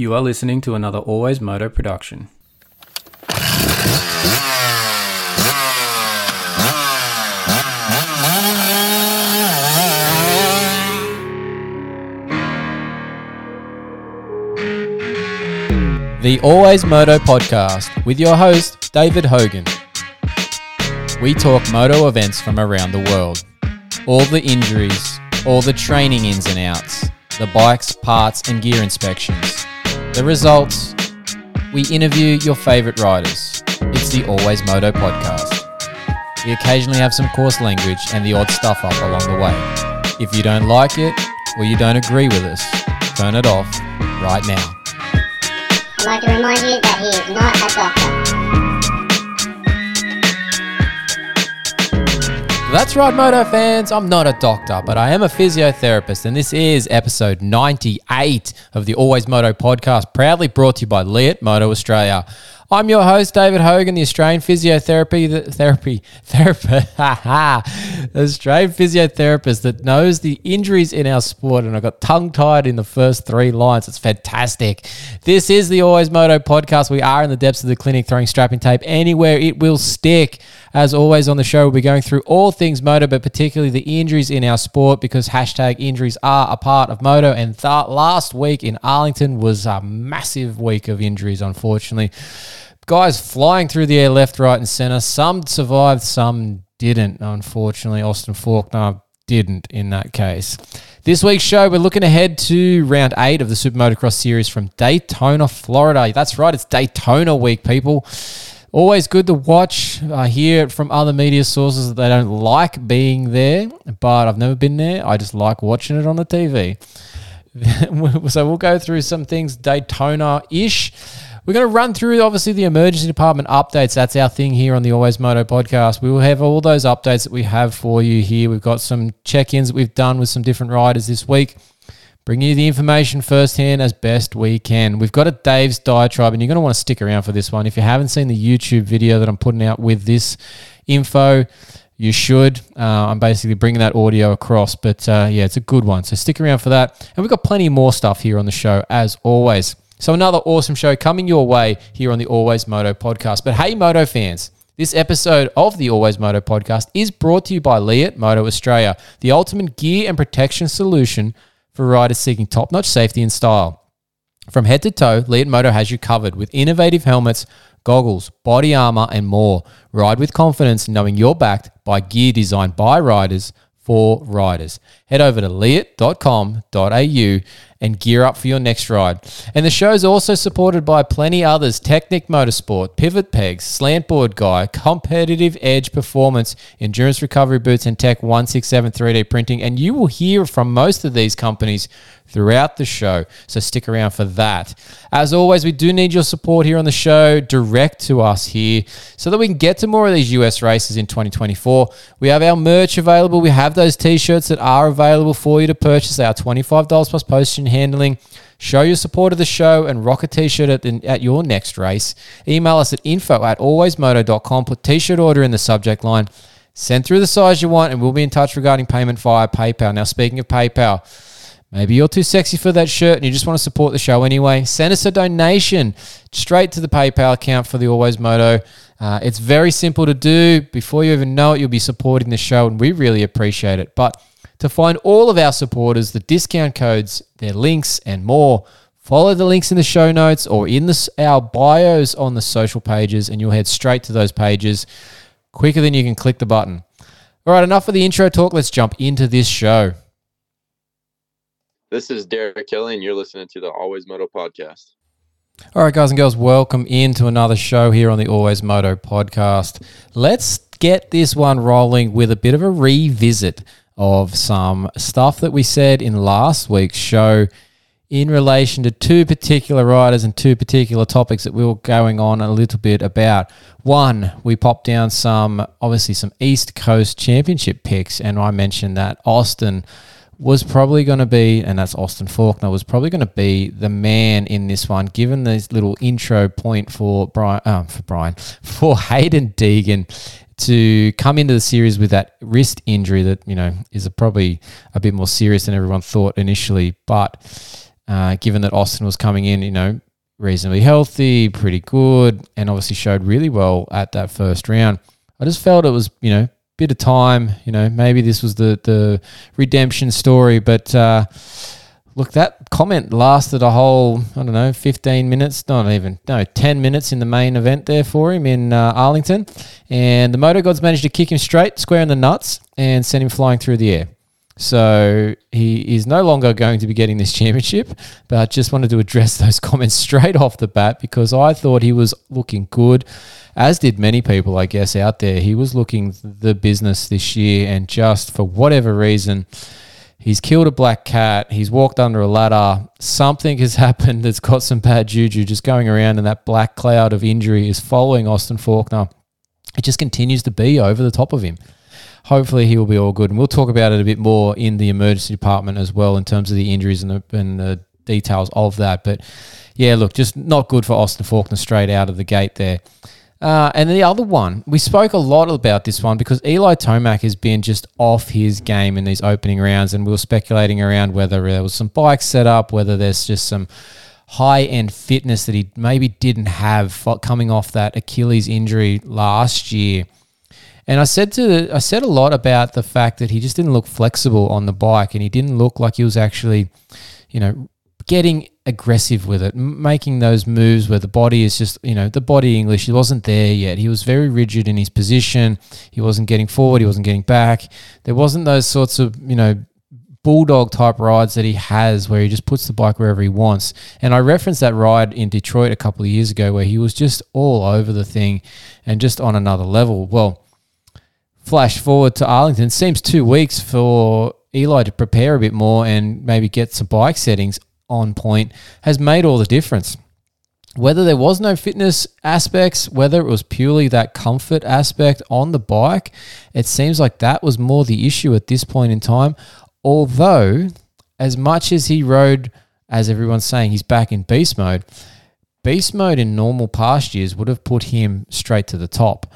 You are listening to another Always Moto production. The Always Moto podcast with your host, David Hogan. We talk moto events from around the world, all the injuries, all the training ins and outs, the bikes, parts, and gear inspections. The results we interview your favorite riders. It's the Always Moto podcast. We occasionally have some coarse language and the odd stuff up along the way. If you don't like it or you don't agree with us, turn it off right now. I'd like to remind you that he is not a doctor. That's right, Moto fans. I'm not a doctor, but I am a physiotherapist, and this is episode 98 of the Always Moto podcast, proudly brought to you by Leatt Moto Australia. I'm your host, David Hogan, the Australian physiotherapy the, therapy therapist, Australian physiotherapist that knows the injuries in our sport. And I got tongue tied in the first three lines. It's fantastic. This is the Always Moto podcast. We are in the depths of the clinic, throwing strapping tape anywhere it will stick. As always on the show, we'll be going through all things moto, but particularly the injuries in our sport because hashtag injuries are a part of moto. And th- last week in Arlington was a massive week of injuries, unfortunately guys flying through the air left, right, and center. Some survived, some didn't. Unfortunately, Austin Forkner didn't in that case. This week's show, we're looking ahead to round eight of the Super Motocross Series from Daytona, Florida. That's right, it's Daytona week, people. Always good to watch. I hear it from other media sources that they don't like being there, but I've never been there. I just like watching it on the TV. so we'll go through some things Daytona ish. We're going to run through, obviously, the emergency department updates. That's our thing here on the Always Moto podcast. We will have all those updates that we have for you here. We've got some check ins that we've done with some different riders this week. Bring you the information firsthand as best we can. We've got a Dave's diatribe, and you're going to want to stick around for this one. If you haven't seen the YouTube video that I'm putting out with this info, you should. Uh, I'm basically bringing that audio across, but uh, yeah, it's a good one. So stick around for that. And we've got plenty more stuff here on the show, as always. So, another awesome show coming your way here on the Always Moto podcast. But hey, Moto fans, this episode of the Always Moto podcast is brought to you by Leatt Moto Australia, the ultimate gear and protection solution for riders seeking top notch safety and style. From head to toe, Leatt Moto has you covered with innovative helmets, goggles, body armor, and more. Ride with confidence knowing you're backed by gear designed by riders for riders. Head over to leatt.com.au and gear up for your next ride. And the show is also supported by plenty others Teknik Motorsport, Pivot Pegz, Slantboard Guy, Competitive Edge Performance, Endurance Recovery Boots, and Tech 167 3D Printing. And you will hear from most of these companies throughout the show. So stick around for that. As always, we do need your support here on the show, direct to us here, so that we can get to more of these US races in 2024. We have our merch available. We have those t shirts that are available for you to purchase, our $25 plus postage and handling. Show your support of the show and rock a t-shirt at, the, at your next race. Email us at info at alwaysmoto.com. Put t-shirt order in the subject line. Send through the size you want and we'll be in touch regarding payment via PayPal. Now, speaking of PayPal, Maybe you're too sexy for that shirt and you just want to support the show anyway. Send us a donation straight to the PayPal account for the Always Moto. Uh, it's very simple to do. Before you even know it, you'll be supporting the show, and we really appreciate it. But to find all of our supporters, the discount codes, their links, and more, follow the links in the show notes or in the, our bios on the social pages, and you'll head straight to those pages quicker than you can click the button. All right, enough of the intro talk. Let's jump into this show. This is Derek Kelly, and you're listening to the Always Moto podcast. All right, guys and girls, welcome into another show here on the Always Moto podcast. Let's get this one rolling with a bit of a revisit of some stuff that we said in last week's show in relation to two particular riders and two particular topics that we were going on a little bit about. One, we popped down some, obviously, some East Coast Championship picks, and I mentioned that Austin was probably going to be, and that's Austin Forkner, was probably going to be the man in this one, given this little intro point for Brian, um, for Brian, for Haiden Deegan to come into the series with that wrist injury that you know is a, probably a bit more serious than everyone thought initially, but. uh, given that Austin was coming in, you know, reasonably healthy, pretty good, and obviously showed really well at that first round. I just felt it was, you know, bit of time. You know, maybe this was the the redemption story, but uh, look, that comment lasted a whole I don't know, fifteen minutes, not even no, ten minutes in the main event there for him in uh, Arlington, and the Moto Gods managed to kick him straight, square in the nuts, and send him flying through the air. So he is no longer going to be getting this championship, but I just wanted to address those comments straight off the bat because I thought he was looking good, as did many people, I guess, out there. He was looking the business this year, and just for whatever reason, he's killed a black cat. He's walked under a ladder. Something has happened that's got some bad juju just going around, and that black cloud of injury is following Austin Forkner. It just continues to be over the top of him hopefully he will be all good. And we'll talk about it a bit more in the emergency department as well in terms of the injuries and the, and the details of that. But yeah, look, just not good for Austin Forkner straight out of the gate there. Uh, and the other one, we spoke a lot about this one because Eli Tomac has been just off his game in these opening rounds, and we were speculating around whether there was some bike set up, whether there's just some high end fitness that he maybe didn't have coming off that Achilles injury last year. And I said to I said a lot about the fact that he just didn't look flexible on the bike, and he didn't look like he was actually, you know, getting aggressive with it, making those moves where the body is just, you know, the body English. He wasn't there yet. He was very rigid in his position. He wasn't getting forward. He wasn't getting back. There wasn't those sorts of, you know, bulldog type rides that he has where he just puts the bike wherever he wants. And I referenced that ride in Detroit a couple of years ago where he was just all over the thing and just on another level. Well, flash forward to Arlington, seems two weeks for Eli to prepare a bit more and maybe get some bike settings on point has made all the difference. Whether there was no fitness aspects, whether it was purely that comfort aspect on the bike, it seems like that was more the issue at this point in time. Although, as much as he rode, as everyone's saying, he's back in beast mode, beast mode in normal past years would have put him straight to the top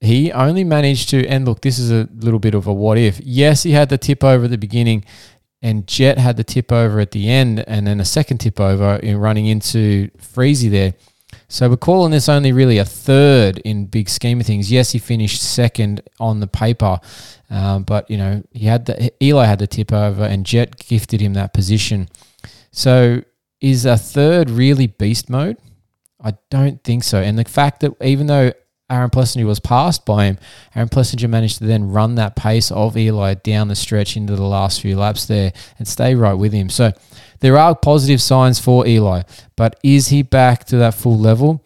he only managed to, and look, this is a little bit of a what if. Yes, he had the tip over at the beginning, and Jett had the tip over at the end, and then a second tip over in running into Friese there. So we're calling this only really a third in big scheme of things. Yes, he finished second on the paper, um, but you know he had the Eli had the tip over, and Jett gifted him that position. So is a third really beast mode? I don't think so. And the fact that even though Aaron Plessinger was passed by him. Aaron Plessinger managed to then run that pace of Eli down the stretch into the last few laps there and stay right with him. So there are positive signs for Eli, but is he back to that full level?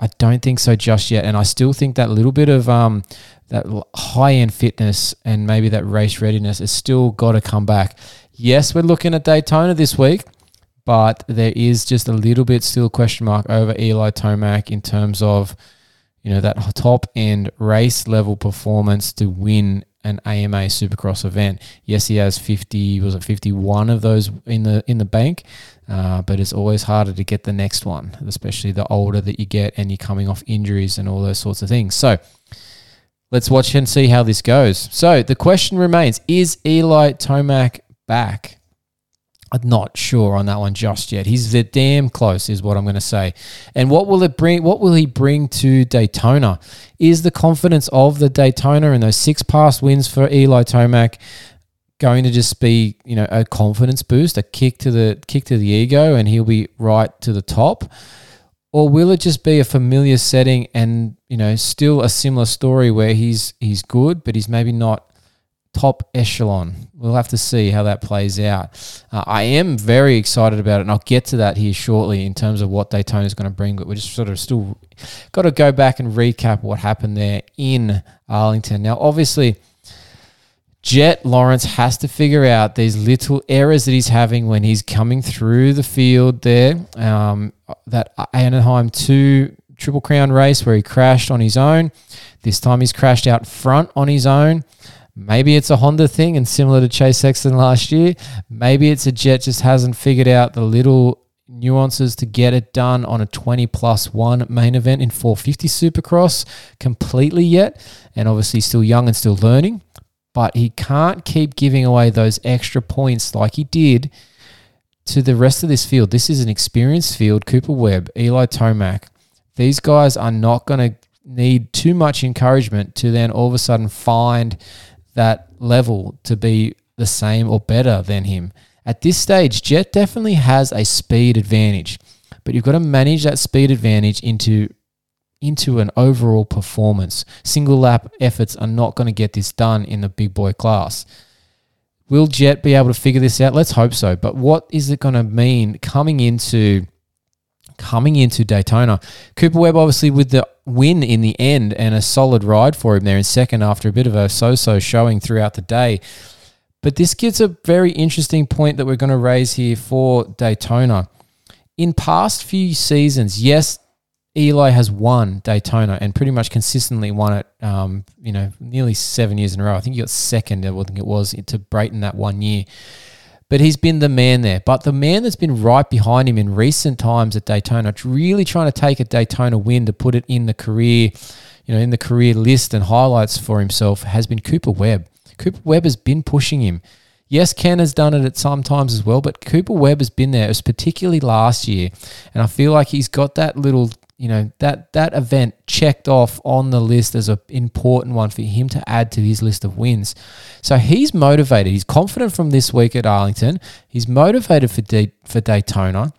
I don't think so just yet, and I still think that little bit of um, that high end fitness and maybe that race readiness has still got to come back. Yes, we're looking at Daytona this week, but there is just a little bit still question mark over Eli Tomac in terms of you know, that top end race level performance to win an AMA Supercross event. Yes, he has 50, was it 51 of those in the in the bank, uh, but it's always harder to get the next one, especially the older that you get and you're coming off injuries and all those sorts of things. So let's watch and see how this goes. So the question remains: Is Eli Tomac back? I'm not sure on that one just yet. He's the damn close, is what I'm going to say. And what will it bring? What will he bring to Daytona? Is the confidence of the Daytona and those six past wins for Eli Tomac going to just be, you know, a confidence boost, a kick to the kick to the ego, and he'll be right to the top? Or will it just be a familiar setting and you know still a similar story where he's he's good, but he's maybe not top echelon. We'll have to see how that plays out. Uh, I am very excited about it, and I'll get to that here shortly in terms of what Daytona is going to bring. But we're just sort of still got to go back and recap what happened there in Arlington. Now, obviously, Jett Lawrence has to figure out these little errors that he's having when he's coming through the field there. Um, that Anaheim 2 Triple Crown race where he crashed on his own. This time he's crashed out front on his own. Maybe it's a Honda thing and similar to Chase Sexton last year. Maybe it's a Jett just hasn't figured out the little nuances to get it done on a 20 plus one main event in 450 Supercross completely yet. And obviously, still young and still learning. But he can't keep giving away those extra points like he did to the rest of this field. This is an experienced field. Cooper Webb, Eli Tomac. These guys are not going to need too much encouragement to then all of a sudden find that level to be the same or better than him. At this stage, Jett definitely has a speed advantage, but you've got to manage that speed advantage into into an overall performance. Single lap efforts are not going to get this done in the big boy class. Will Jett be able to figure this out? Let's hope so. But what is it going to mean coming into coming into Daytona? Cooper Webb obviously with the win in the end and a solid ride for him there in second after a bit of a so-so showing throughout the day. But this gives a very interesting point that we're going to raise here for Daytona. In past few seasons, yes, Eli has won Daytona and pretty much consistently won it, um, you know, nearly seven years in a row. I think he got second, I think it was, to Brayton that one year. But he's been the man there. But the man that's been right behind him in recent times at Daytona, really trying to take a Daytona win to put it in the career, you know, in the career list and highlights for himself, has been Cooper Webb. Cooper Webb has been pushing him. Yes, Ken has done it at some times as well, but Cooper Webb has been there, it was particularly last year. And I feel like he's got that little you know that that event checked off on the list as an important one for him to add to his list of wins. So he's motivated. He's confident from this week at Arlington. He's motivated for for Daytona.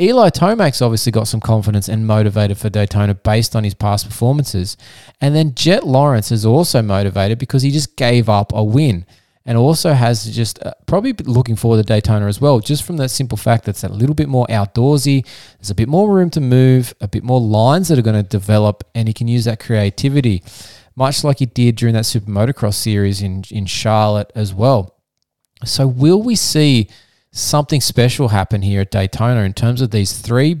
Eli Tomac's obviously got some confidence and motivated for Daytona based on his past performances. And then Jett Lawrence is also motivated because he just gave up a win and also has just uh, probably looking forward to Daytona as well, just from that simple fact that it's a little bit more outdoorsy. There's a bit more room to move, a bit more lines that are going to develop, and he can use that creativity, much like he did during that Super Motocross series in, in Charlotte as well. So, will we see something special happen here at Daytona in terms of these three,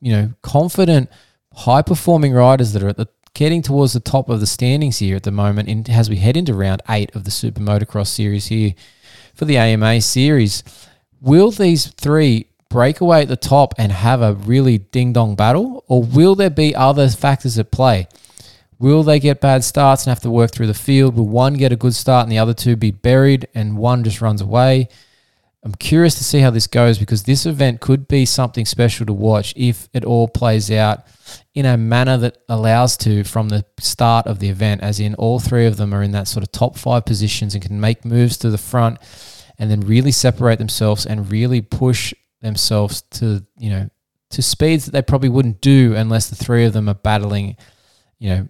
you know, confident, high performing riders that are at the getting towards the top of the standings here at the moment in, as we head into round eight of the Super Motocross Series here for the AMA Series. Will these three break away at the top and have a really ding dong battle, or will there be other factors at play? Will they get bad starts and have to work through the field? Will one get a good start and the other two be buried and one just runs away? I'm curious to see how this goes because this event could be something special to watch if it all plays out in a manner that allows to from the start of the event, as in all three of them are in that sort of top five positions and can make moves to the front and then really separate themselves and really push themselves to, you know, to speeds that they probably wouldn't do unless the three of them are battling, you know,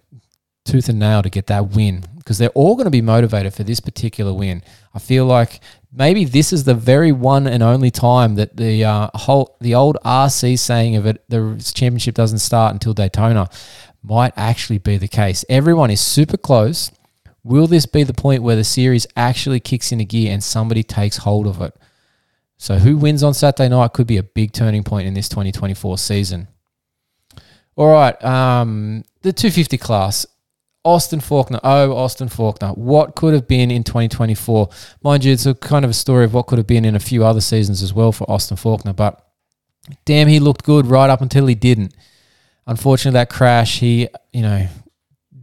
tooth and nail to get that win because they're all going to be motivated for this particular win. I feel like maybe this is the very one and only time that the uh, whole the old RC saying of it the championship doesn't start until Daytona might actually be the case. Everyone is super close. Will this be the point where the series actually kicks into gear and somebody takes hold of it? So who wins on Saturday night could be a big turning point in this 2024 season. All right, um, the 250 class. Austin Forkner, Oh, Austin Forkner, What could have been in 2024? Mind you, it's a kind of a story of what could have been in a few other seasons as well for Austin Forkner, But damn, he looked good right up until he didn't. Unfortunately, that crash, he, you know,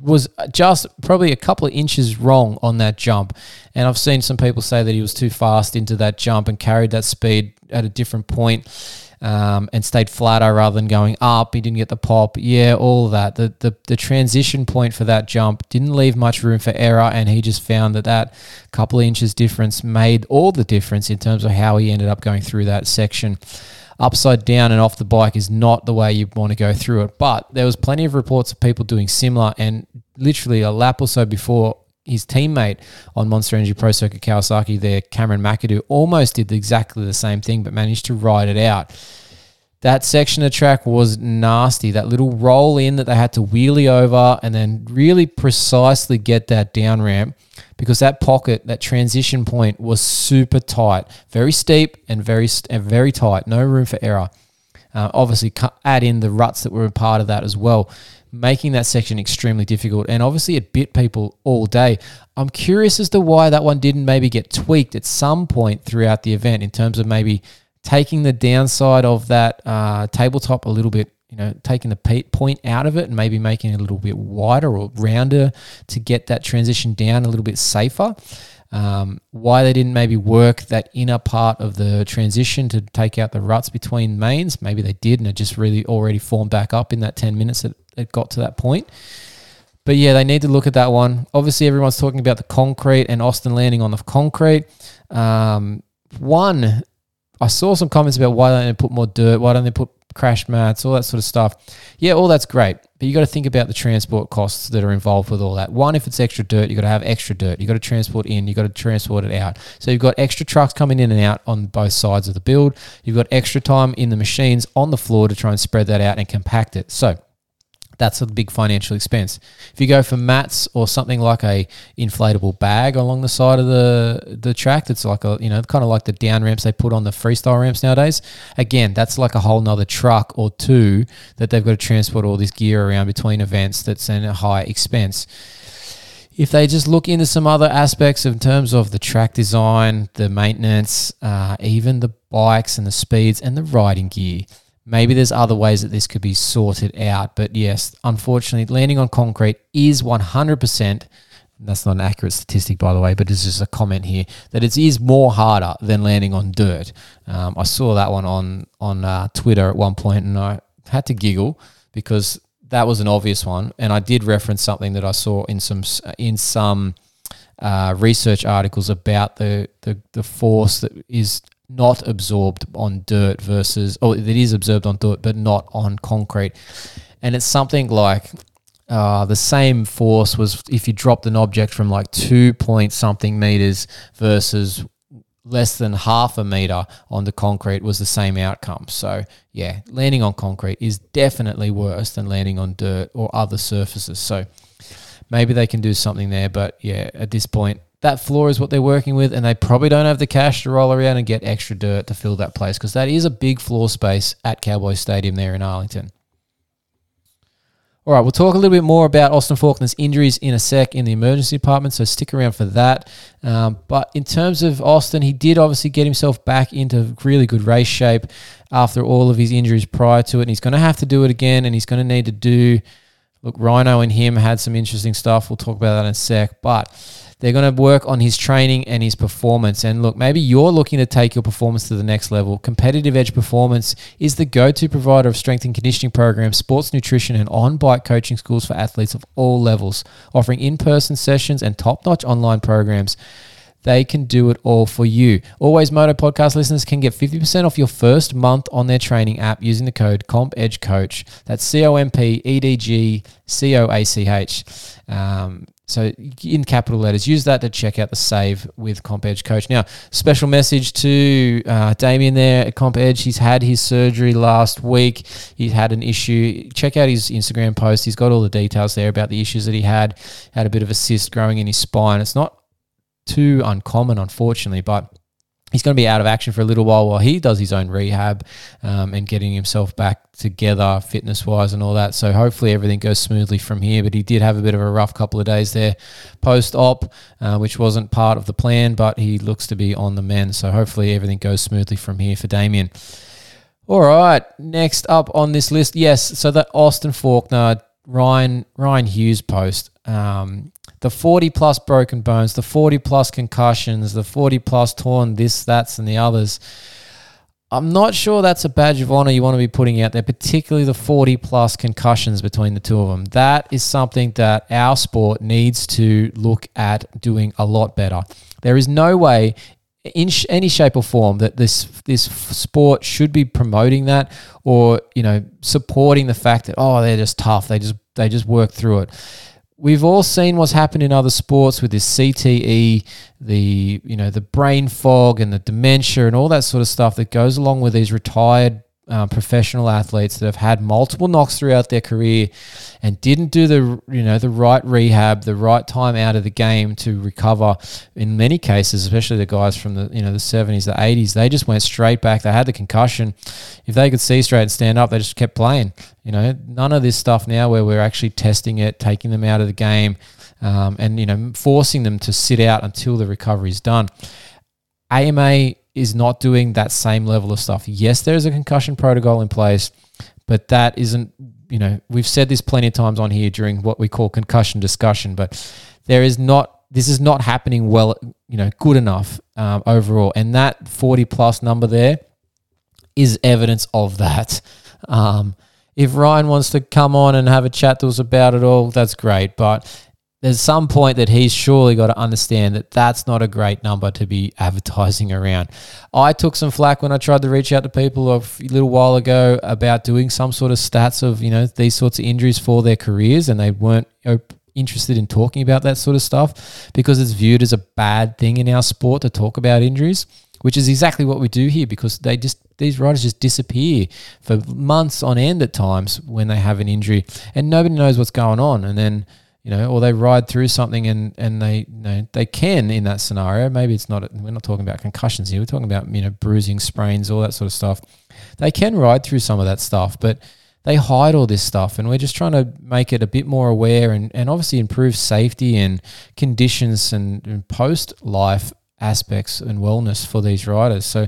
was just probably a couple of inches wrong on that jump. And I've seen some people say that he was too fast into that jump and carried that speed at a different point um, and stayed flatter rather than going up. He didn't get the pop. Yeah, all that. The, the the transition point for that jump didn't leave much room for error, and he just found that that couple of inches difference made all the difference in terms of how he ended up going through that section. Upside down and off the bike is not the way you want to go through it. But there was plenty of reports of people doing similar, and literally a lap or so before his teammate on Monster Energy Pro Circuit Kawasaki there, Cameron McAdoo, almost did exactly the same thing, but managed to ride it out. That section of track was nasty. That little roll in that they had to wheelie over and then really precisely get that down ramp because that pocket, that transition point was super tight, very steep and very and very tight. No room for error. Uh, obviously, add in the ruts that were a part of that as well making that section extremely difficult. And obviously, it bit people all day. I'm curious as to why that one didn't maybe get tweaked at some point throughout the event in terms of maybe taking the downside of that uh, tabletop a little bit. You know, taking the point out of it and maybe making it a little bit wider or rounder to get that transition down a little bit safer. Um, why they didn't maybe work that inner part of the transition to take out the ruts between mains. Maybe they did, and it just really already formed back up in that 10 minutes that it got to that point. But yeah, they need to look at that one. Obviously, everyone's talking about the concrete and Austin landing on the concrete. Um, one, I saw some comments about why don't they put more dirt? Why don't they put crash mats, all that sort of stuff. Yeah, all that's great. But you got to think about the transport costs that are involved with all that. One, if it's extra dirt, you got to have extra dirt. You got to transport in, you got to transport it out. So you've got extra trucks coming in and out on both sides of the build. You've got extra time in the machines on the floor to try and spread that out and compact it. So that's a big financial expense. If you go for mats or something like a inflatable bag along the side of the the track, that's like a you know kind of like the down ramps they put on the freestyle ramps nowadays. Again, that's like a whole nother truck or two that they've got to transport all this gear around between events. That's in a high expense. If they just look into some other aspects in terms of the track design, the maintenance, uh, even the bikes and the speeds and the riding gear Maybe there's other ways that this could be sorted out. But yes, unfortunately, landing on concrete is 100%. That's not an accurate statistic, by the way, but it's just a comment here that it is more harder than landing on dirt. Um, I saw that one on on uh, Twitter at one point, and I had to giggle because that was an obvious one. And I did reference something that I saw in some in some uh, research articles about the, the the force that is not absorbed on dirt versus, or that is absorbed on dirt, but not on concrete. And it's something like uh, the same force was if you dropped an object from like two point something meters versus less than half a meter on the concrete was the same outcome. So, yeah, landing on concrete is definitely worse than landing on dirt or other surfaces. So, maybe they can do something there. But yeah, at this point, that floor is what they're working with, and they probably don't have the cash to roll around and get extra dirt to fill that place because that is a big floor space at Cowboy Stadium there in Arlington. All right, we'll talk a little bit more about Austin Forkner's injuries in a sec in the emergency department, so stick around for that. Um, but in terms of Austin, he did obviously get himself back into really good race shape after all of his injuries prior to it, and he's going to have to do it again, and he's going to need to do. Look, Ryno and him had some interesting stuff. We'll talk about that in a sec, but they're going to work on his training and his performance. And look, maybe you're looking to take your performance to the next level. Competitive Edge Performance is the go to provider of strength and conditioning programs, sports nutrition, and on bike coaching schools for athletes of all levels, offering in person sessions and top notch online programs. They can do it all for you. Always Moto podcast listeners can get 50% off your first month on their training app using the code CompEdgeCoach. That's C O M P E D G C O A C H. Um, so in capital letters, use that to check out the save with Comp Edge Coach. Now, special message to uh, Damien there at Comp Edge. He's had his surgery last week. He had an issue. Check out his Instagram post. He's got all the details there about the issues that he had. Had a bit of a cyst growing in his spine. It's not too uncommon, unfortunately, but he's going to be out of action for a little while while he does his own rehab um, and getting himself back together fitness wise and all that. So hopefully everything goes smoothly from here. But he did have a bit of a rough couple of days there post op, uh, which wasn't part of the plan, but he looks to be on the mend. So hopefully everything goes smoothly from here for Damien. All right, next up on this list, yes, so that Austin Forkner, Ryan Ryan Hughes post. Um, the 40 plus broken bones, the 40 plus concussions, the 40 plus torn this, that's, and the others. I'm not sure that's a badge of honor you want to be putting out there, particularly the 40 plus concussions between the two of them. That is something that our sport needs to look at doing a lot better. There is no way in sh- any shape or form that this this sport should be promoting that or you know supporting the fact that oh they're just tough they just they just work through it we've all seen what's happened in other sports with this CTE, the you know the brain fog and the dementia and all that sort of stuff that goes along with these retired uh, professional athletes that have had multiple knocks throughout their career and didn't do the you know the right rehab, the right time out of the game to recover. In many cases, especially the guys from the you know the seventies, the eighties, they just went straight back. They had the concussion. If they could see straight and stand up, they just kept playing. You know, none of this stuff now where we're actually testing it, taking them out of the game, um, and you know forcing them to sit out until the recovery is done. AMA is not doing that same level of stuff. Yes, there is a concussion protocol in place, but that isn't, you know, we've said this plenty of times on here during what we call concussion discussion, but there is not this is not happening well, you know, good enough um, overall. And that 40 plus number there is evidence of that. Um, if Ryan wants to come on and have a chat to us about it all, that's great. But there's some point that he's surely got to understand that that's not a great number to be advertising around. I took some flack when I tried to reach out to people a little while ago about doing some sort of stats of you know these sorts of injuries for their careers, and they weren't interested in talking about that sort of stuff because it's viewed as a bad thing in our sport to talk about injuries, which is exactly what we do here because they just these riders just disappear for months on end at times when they have an injury and nobody knows what's going on and then you know or they ride through something and and they you know they can in that scenario. Maybe it's not we're not talking about concussions here. We're talking about you know bruising sprains all that sort of stuff. They can ride through some of that stuff but they hide all this stuff. And we're just trying to make it a bit more aware and, and obviously improve safety and conditions and, and post life aspects and wellness for these riders. So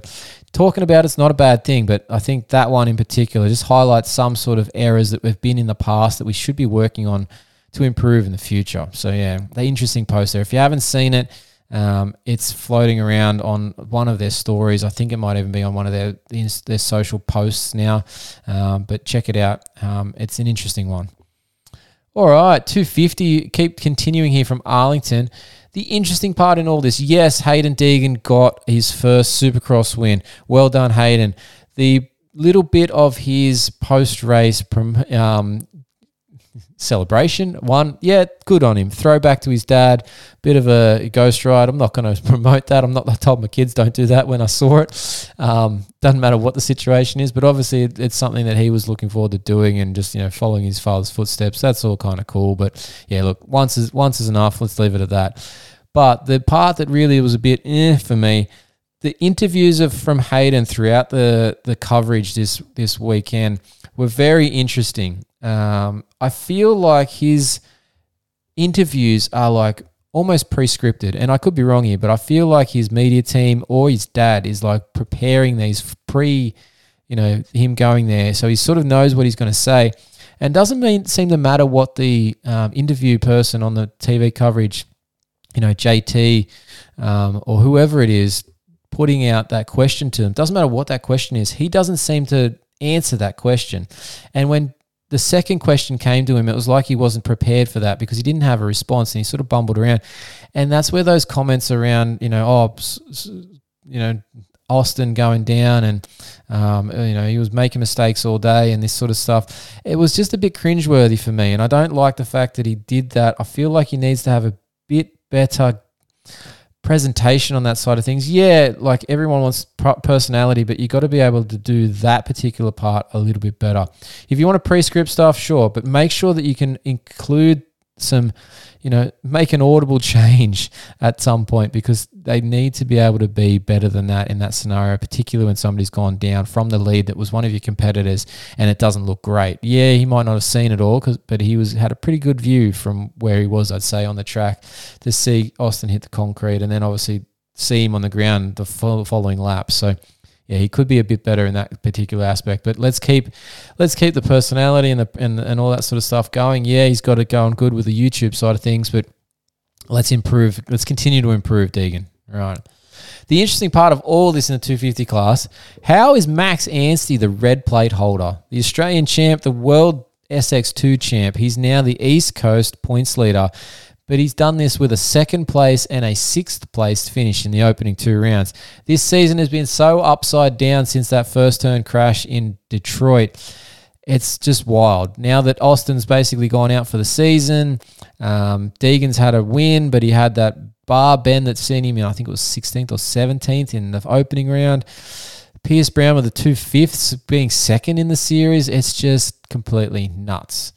talking about it's not a bad thing but i think that one in particular just highlights some sort of errors that we've been in the past that we should be working on to improve in the future so yeah the interesting post there if you haven't seen it um, it's floating around on one of their stories. I think it might even be on one of their their social posts now. Um, but check it out. Um, it's an interesting one. All right, 250. Keep continuing here from Arlington. The interesting part in all this, yes, Haiden Deegan got his first Supercross win. Well done, Haiden. The little bit of his post race um, celebration. One, yeah, good on him. Throwback to his dad. Bit of a ghost ride. I'm not going to promote that. I'm not. I told my kids don't do that when I saw it. Um, doesn't matter what the situation is, but obviously it, it's something that he was looking forward to doing and just you know following his father's footsteps. That's all kind of cool. But yeah, look, once is once is enough. Let's leave it at that. But the part that really was a bit eh for me the interviews of from Haiden throughout the the coverage this this weekend were very interesting. Um, I feel like his interviews are like almost pre-scripted, and I could be wrong here, but I feel like his media team or his dad is like preparing these pre, you know, him going there, so he sort of knows what he's going to say, and doesn't mean seem to matter what the um, interview person on the TV coverage, you know, JT um, or whoever it is, putting out that question to him. Doesn't matter what that question is, he doesn't seem to answer that question, and when the second question came to him, it was like he wasn't prepared for that because he didn't have a response and he sort of bumbled around. And that's where those comments around, you know, oh, you know, Austin going down and, um, you know, he was making mistakes all day and this sort of stuff. It was just a bit cringeworthy for me. And I don't like the fact that he did that. I feel like he needs to have a bit better presentation on that side of things, yeah, like everyone wants personality, but you got to be able to do that particular part a little bit better. If you want to pre-script stuff, sure, but make sure that you can include some, you know, make an audible change at some point because they need to be able to be better than that in that scenario, particularly when somebody's gone down from the lead that was one of your competitors and it doesn't look great. Yeah, he might not have seen it all, but he was had a pretty good view from where he was, I'd say, on the track to see Austin hit the concrete and then obviously see him on the ground the following lap. So yeah, he could be a bit better in that particular aspect. But let's keep let's keep the personality and the and, and all that sort of stuff going. Yeah, he's got it going good with the YouTube side of things, but let's improve. Let's continue to improve, Deegan. Right. The interesting part of all this in the 250 class, how is Max Anstie the red plate holder, the Australian champ, the world SX2 champ? He's now the East Coast points leader but he's done this with a second place and a sixth place finish in the opening two rounds. This season has been so upside down since that first turn crash in Detroit. It's just wild. Now that Austin's basically gone out for the season, um, Deegan's had a win, but he had that bar bend that's seen him in, I think it was 16th or 17th in the opening round. Pierce Brown with the two fifths being second in the series. It's just completely nuts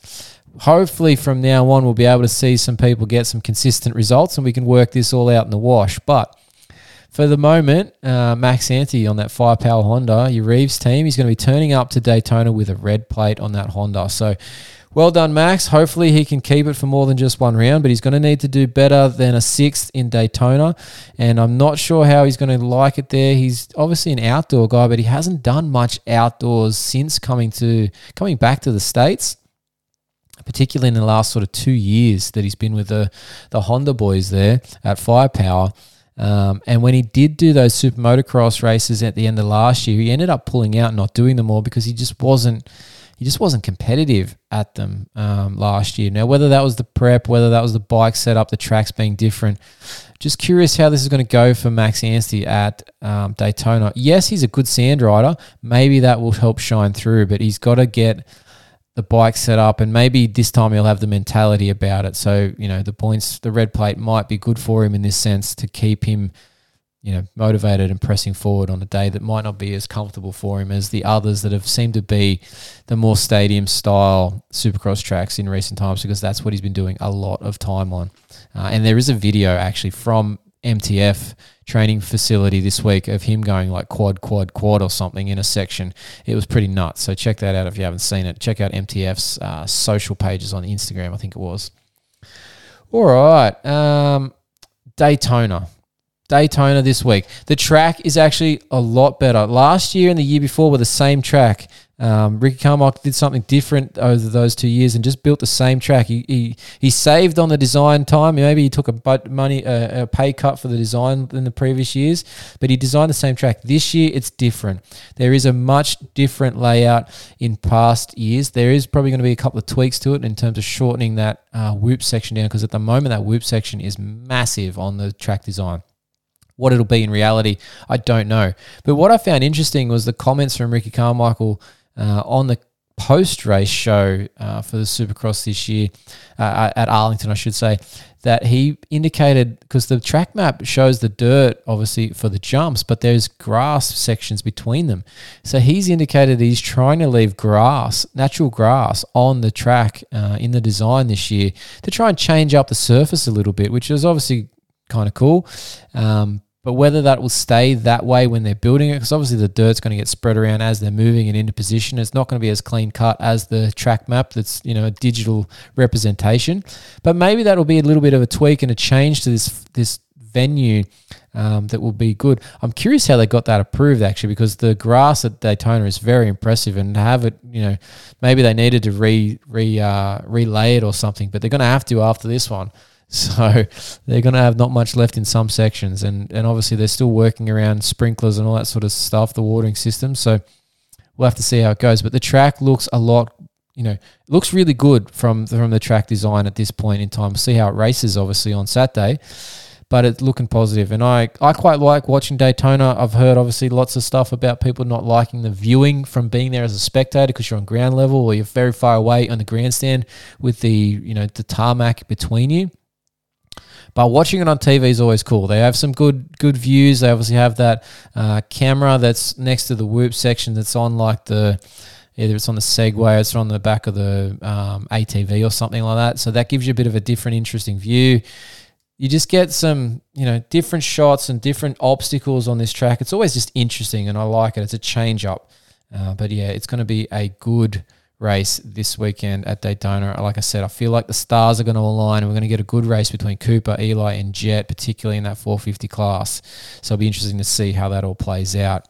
hopefully from now on we'll be able to see some people get some consistent results and we can work this all out in the wash. But for the moment, uh, Max Anstie on that firepower Honda, your Reeves team, he's going to be turning up to Daytona with a red plate on that Honda. So well done, Max. Hopefully he can keep it for more than just one round, but he's going to need to do better than a sixth in Daytona. And I'm not sure how he's going to like it there. He's obviously an outdoor guy, but he hasn't done much outdoors since coming to coming back to the States. Particularly in the last sort of two years that he's been with the the Honda boys there at Firepower. Um, and when he did do those super motocross races at the end of last year, he ended up pulling out not doing them all because he just wasn't he just wasn't competitive at them um, last year. Now, whether that was the prep, whether that was the bike setup, the tracks being different, just curious how this is going to go for Max Anstie at um, Daytona. Yes, he's a good sand rider. Maybe that will help shine through, but he's got to get the bike set up and maybe this time he'll have the mentality about it. So, you know, the points, the red plate might be good for him in this sense to keep him – you know, motivated and pressing forward on a day that might not be as comfortable for him as the others that have seemed to be the more stadium style supercross tracks in recent times because that's what he's been doing a lot of time on. Uh, and there is a video actually from MTF training facility this week of him going like quad, quad, quad or something in a section. It was pretty nuts. So check that out if you haven't seen it. Check out MTF's uh, social pages on Instagram, I think it was. All right. Um, Daytona. Daytona this week. The track is actually a lot better. Last year and the year before were the same track. Um, Ricky Carmichael did something different over those two years and just built the same track. He he, he saved on the design time. Maybe he took a money a, a pay cut for the design in the previous years, but he designed the same track. This year it's different. There is a much different layout in past years. There is probably going to be a couple of tweaks to it in terms of shortening that uh, whoop section down because at the moment that whoop section is massive on the track design. What it'll be in reality, I don't know. But what I found interesting was the comments from Ricky Carmichael uh, on the post race show uh, for the Supercross this year uh, at Arlington, I should say, that he indicated because the track map shows the dirt obviously for the jumps, but there's grass sections between them. So he's indicated he's trying to leave grass, natural grass, on the track uh, in the design this year to try and change up the surface a little bit, which is obviously kind of cool. Um, but whether that will stay that way when they're building it, because obviously the dirt's going to get spread around as they're moving it into position. It's not going to be as clean cut as the track map that's, you know, a digital representation. But maybe that'll be a little bit of a tweak and a change to this this venue um, that will be good. I'm curious how they got that approved actually, because the grass at Daytona is very impressive, and have it, you know, maybe they needed to re re uh, relay it or something, but they're going to have to after this one. So they're going to have not much left in some sections, and and obviously they're still working around sprinklers and all that sort of stuff, the watering system. So we'll have to see how it goes. But the track looks a lot, you know, looks really good from from the track design at this point in time. We'll see how it races, obviously on Saturday, but it's looking positive. And I I quite like watching Daytona. I've heard obviously lots of stuff about people not liking the viewing from being there as a spectator because you're on ground level or you're very far away on the grandstand with the you know the tarmac between you. But watching it on TV is always cool. They have some good good views. They obviously have that uh, camera that's next to the whoop section that's on like the either it's on the Segway, it's on the back of the um, ATV or something like that. So that gives you a bit of a different, interesting view. You just get some, you know, different shots and different obstacles on this track. It's always just interesting, and I like it. It's a change up. Uh, but yeah, it's going to be a good race this weekend at Daytona. Like I said, I feel like the stars are going to align and we're going to get a good race between Cooper, Eli, and Jett, particularly in that 450 class. So it'll be interesting to see how that all plays out.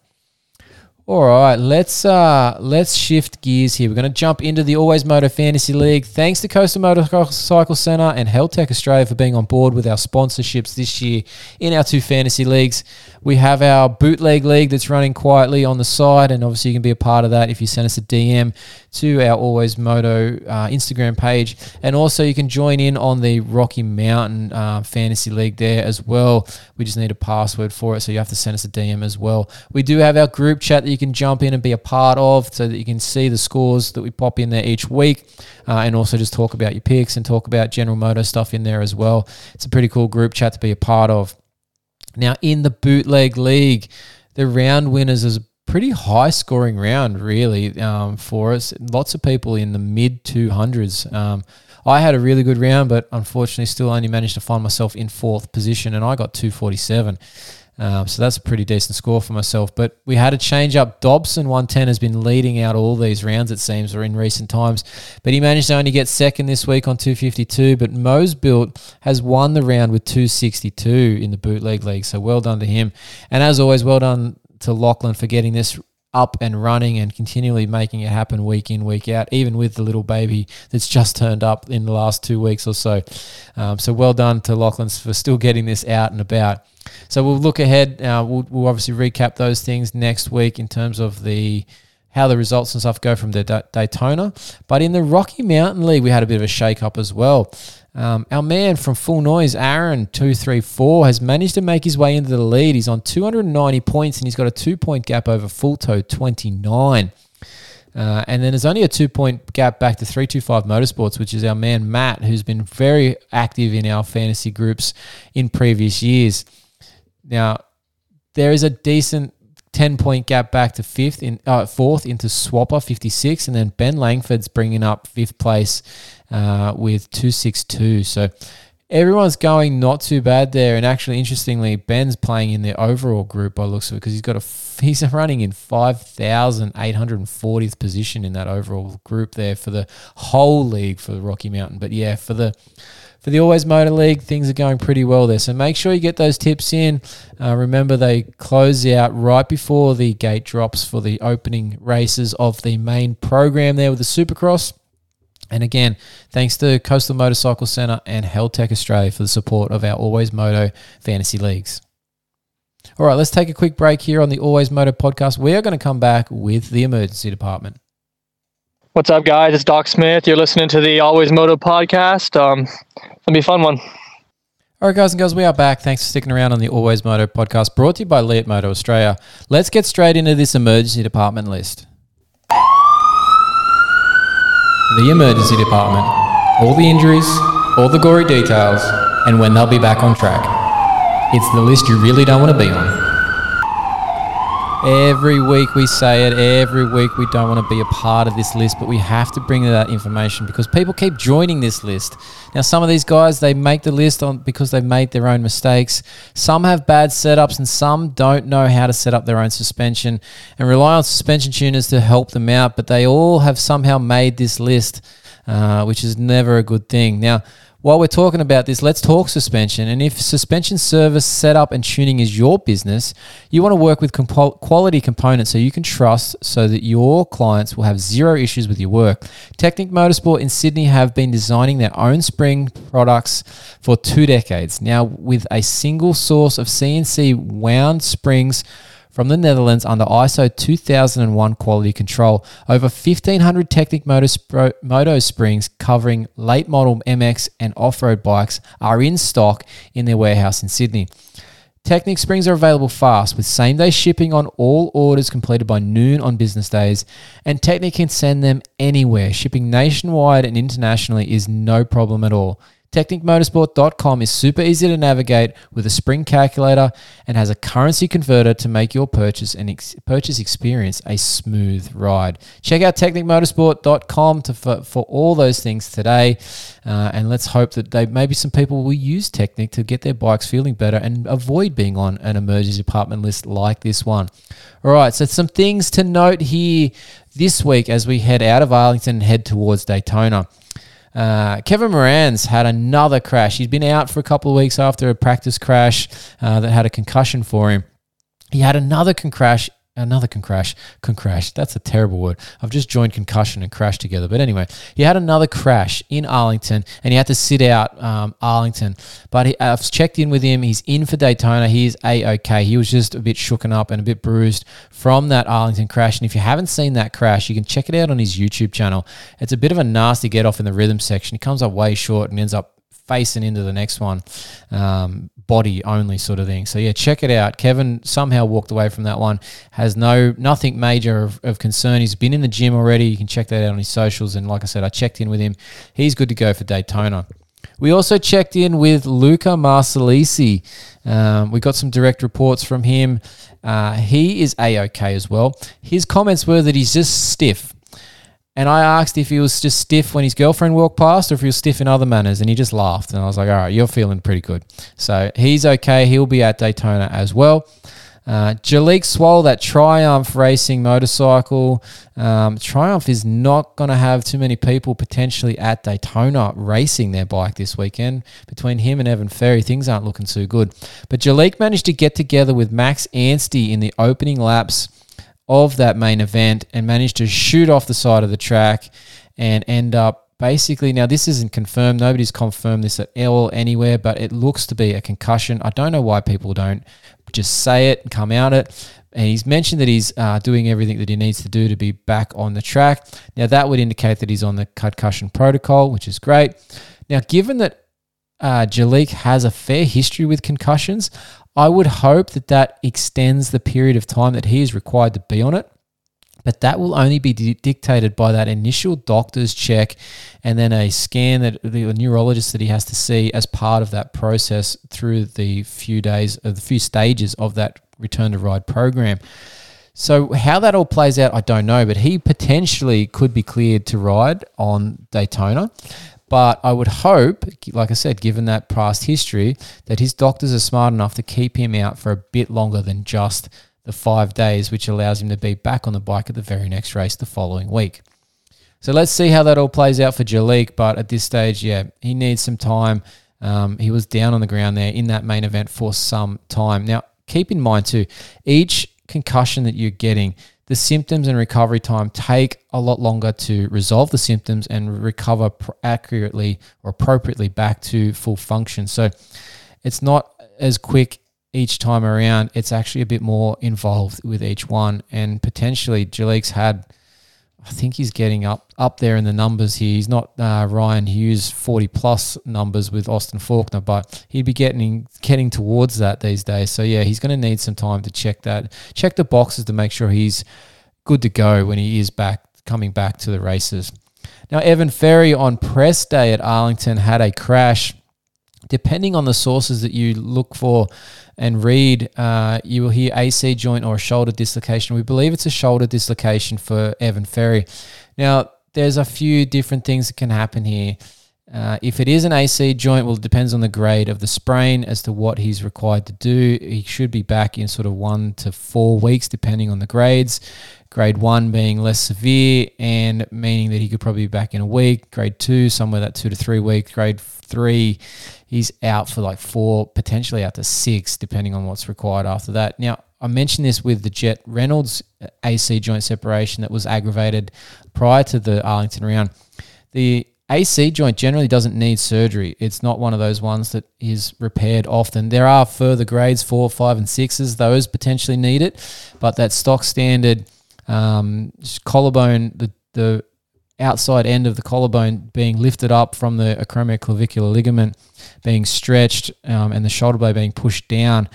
All right, let's uh, let's shift gears here. We're going to jump into the Always Moto Fantasy League. Thanks to Coastal Motorcycle Centre and Heltec Australia for being on board with our sponsorships this year in our two fantasy leagues. We have our bootleg league that's running quietly on the side, and obviously you can be a part of that if you send us a DM to our Always Moto uh, Instagram page, and also you can join in on the Rocky Mountain uh, Fantasy League there as well. We just need a password for it, so you have to send us a DM as well. We do have our group chat that you can jump in and be a part of, so that you can see the scores that we pop in there each week, uh, and also just talk about your picks and talk about general moto stuff in there as well. It's a pretty cool group chat to be a part of. Now, in the bootleg league, the round winners is a pretty high scoring round, really, um, for us. Lots of people in the mid 200s. Um, I had a really good round, but unfortunately, still only managed to find myself in fourth position, and I got 247. Um, so that's a pretty decent score for myself. But we had a change up. Dobson 110 has been leading out all these rounds, it seems, or in recent times. But he managed to only get second this week on 252. But Mo's built has won the round with 262 in the bootleg league. So well done to him. And as always, well done to Lachlan for getting this up and running and continually making it happen week in, week out, even with the little baby that's just turned up in the last two weeks or so. Um, so well done to Lachlan's for still getting this out and about. So we'll look ahead. Uh, we'll, we'll obviously recap those things next week in terms of the how the results and stuff go from the Daytona. But in the Rocky Mountain League, we had a bit of a shake up as well. Um, our man from Full Noise, Aaron two three four, has managed to make his way into the lead. He's on 290 points and he's got a two point gap over Full Toe 29. Uh, and then there's only a two point gap back to 325 Motorsports, which is our man Matt, who's been very active in our fantasy groups in previous years. Now, there is a decent 10 point gap back to fifth in uh, fourth into Swapper 56 and then Ben Langford's bringing up fifth place uh, with 262 so everyone's going not too bad there and actually interestingly Ben's playing in the overall group by looks of it because he's got a he's running in 5840th position in that overall group there for the whole league for the Rocky Mountain but yeah for the for the Always Moto League, things are going pretty well there. So make sure you get those tips in. Uh, remember, they close out right before the gate drops for the opening races of the main program there with the Supercross. And again, thanks to Coastal Motorcycle Centre and Heltec Australia for the support of our Always Moto fantasy leagues. All right, let's take a quick break here on the Always Moto podcast. We are going to come back with the emergency department. What's up, guys? It's Doc Smith. You're listening to the Always Moto podcast. Um, it'll be a fun one. All right, guys and girls, we are back. Thanks for sticking around on the Always Moto podcast brought to you by Leatt Moto Australia. Let's get straight into this emergency department list. The emergency department. All the injuries, all the gory details, and when they'll be back on track. It's the list you really don't want to be on. Every week we say it, every week we don't want to be a part of this list, but we have to bring that information because people keep joining this list. Now, some of these guys, they make the list on because they've made their own mistakes. Some have bad setups and some don't know how to set up their own suspension and rely on suspension tuners to help them out, but they all have somehow made this list, uh, which is never a good thing. Now, while we're talking about this, let's talk suspension. And if suspension service setup and tuning is your business, you want to work with quality components so you can trust so that your clients will have zero issues with your work. Teknik Motorsport in Sydney have been designing their own spring products for two decades. Now, with a single source of CNC wound springs from the Netherlands under ISO 2001 quality control. Over 1,500 Teknik Moto, Spro- Moto springs covering late model MX and off road bikes are in stock in their warehouse in Sydney. Teknik springs are available fast with same day shipping on all orders completed by noon on business days, and Teknik can send them anywhere. Shipping nationwide and internationally is no problem at all. TeknikMotorsport.com is super easy to navigate with a spring calculator and has a currency converter to make your purchase and ex- purchase experience a smooth ride. Check out TeknikMotorsport.com to, for, for all those things today, uh, and let's hope that they maybe some people will use Teknik to get their bikes feeling better and avoid being on an emergency department list like this one. All right, so some things to note here this week as we head out of Arlington and head towards Daytona. Uh, Kevin Moran's had another crash. He's been out for a couple of weeks after a practice crash uh, that had a concussion for him. He had another con- crash another con crash, crash. That's a terrible word. I've just joined concussion and crash together. But anyway, he had another crash in Arlington, and he had to sit out um, Arlington. But he, I've checked in with him. He's in for Daytona. He's a okay. He was just a bit shooken up and a bit bruised from that Arlington crash. And if you haven't seen that crash, you can check it out on his YouTube channel. It's a bit of a nasty get off in the rhythm section. He comes up way short and ends up facing into the next one, um, body only sort of thing. So yeah, check it out. Kevin somehow walked away from that one. Has no nothing major of, of, concern. He's been in the gym already. You can check that out on his socials. And like I said, I checked in with him. He's good to go for Daytona. We also checked in with Luca Marsalisi. Um, we got some direct reports from him. Uh, he is a okay as well. His comments were that he's just stiff. And I asked if he was just stiff when his girlfriend walked past or if he was stiff in other manners. And he just laughed. And I was like, all right, you're feeling pretty good. So he's okay. He'll be at Daytona as well. Uh, Jalek Swoll, that Triumph racing motorcycle. Um, Triumph is not going to have too many people potentially at Daytona racing their bike this weekend. Between him and Evan Ferry, things aren't looking too good. But Jalek managed to get together with Max Anstie in the opening laps of that main event and managed to shoot off the side of the track and end up basically now this isn't confirmed nobody's confirmed this at all anywhere but it looks to be a concussion. I don't know why people don't just say it and come out it. And he's mentioned that he's uh, doing everything that he needs to do to be back on the track. Now that would indicate that he's on the concussion protocol which is great. Now given that uh, Jalek has a fair history with concussions I would hope that that extends the period of time that he is required to be on it. But that will only be di- dictated by that initial doctor's check and then a scan that the neurologist that he has to see as part of that process through the few days of the few stages of that return to ride program. So how that all plays out, I don't know, but he potentially could be cleared to ride on Daytona. But I would hope, like I said, given that past history, that his doctors are smart enough to keep him out for a bit longer than just the five days, which allows him to be back on the bike at the very next race the following week. So let's see how that all plays out for Jalek. But at this stage, yeah, he needs some time. Um, he was down on the ground there in that main event for some time. Now, keep in mind too, each concussion that you're getting the symptoms and recovery time take a lot longer to resolve the symptoms and recover pr- accurately or appropriately back to full function. So it's not as quick each time around. It's actually a bit more involved with each one. And potentially, Jalek's had I think he's getting up up there in the numbers here. He's not uh, Ryan Hughes forty plus numbers with Austin Forkner, but he'd be getting getting towards that these days. So yeah, he's going to need some time to check that, check the boxes to make sure he's good to go when he is back coming back to the races. Now Evan Ferry on press day at Arlington had a crash. Depending on the sources that you look for, and read, uh, you will hear AC joint or a shoulder dislocation. We believe it's a shoulder dislocation for Evan Ferry. Now, there's a few different things that can happen here. Uh, if it is an AC joint, well, it depends on the grade of the sprain as to what he's required to do. He should be back in sort of one to four weeks, depending on the grades. Grade one being less severe and meaning that he could probably be back in a week. Grade two, somewhere that two to three weeks. Grade three, he's out for like four, potentially out to six, depending on what's required after that. Now, I mentioned this with the Jett Reynolds uh, AC joint separation that was aggravated prior to the Arlington round. The AC joint generally doesn't need surgery. It's not one of those ones that is repaired often. There are further grades, four, five, and sixes. Those potentially need it, but that stock standard um, collarbone, the the outside end of the collarbone being lifted up from the acromioclavicular ligament being stretched um, and the shoulder blade being pushed down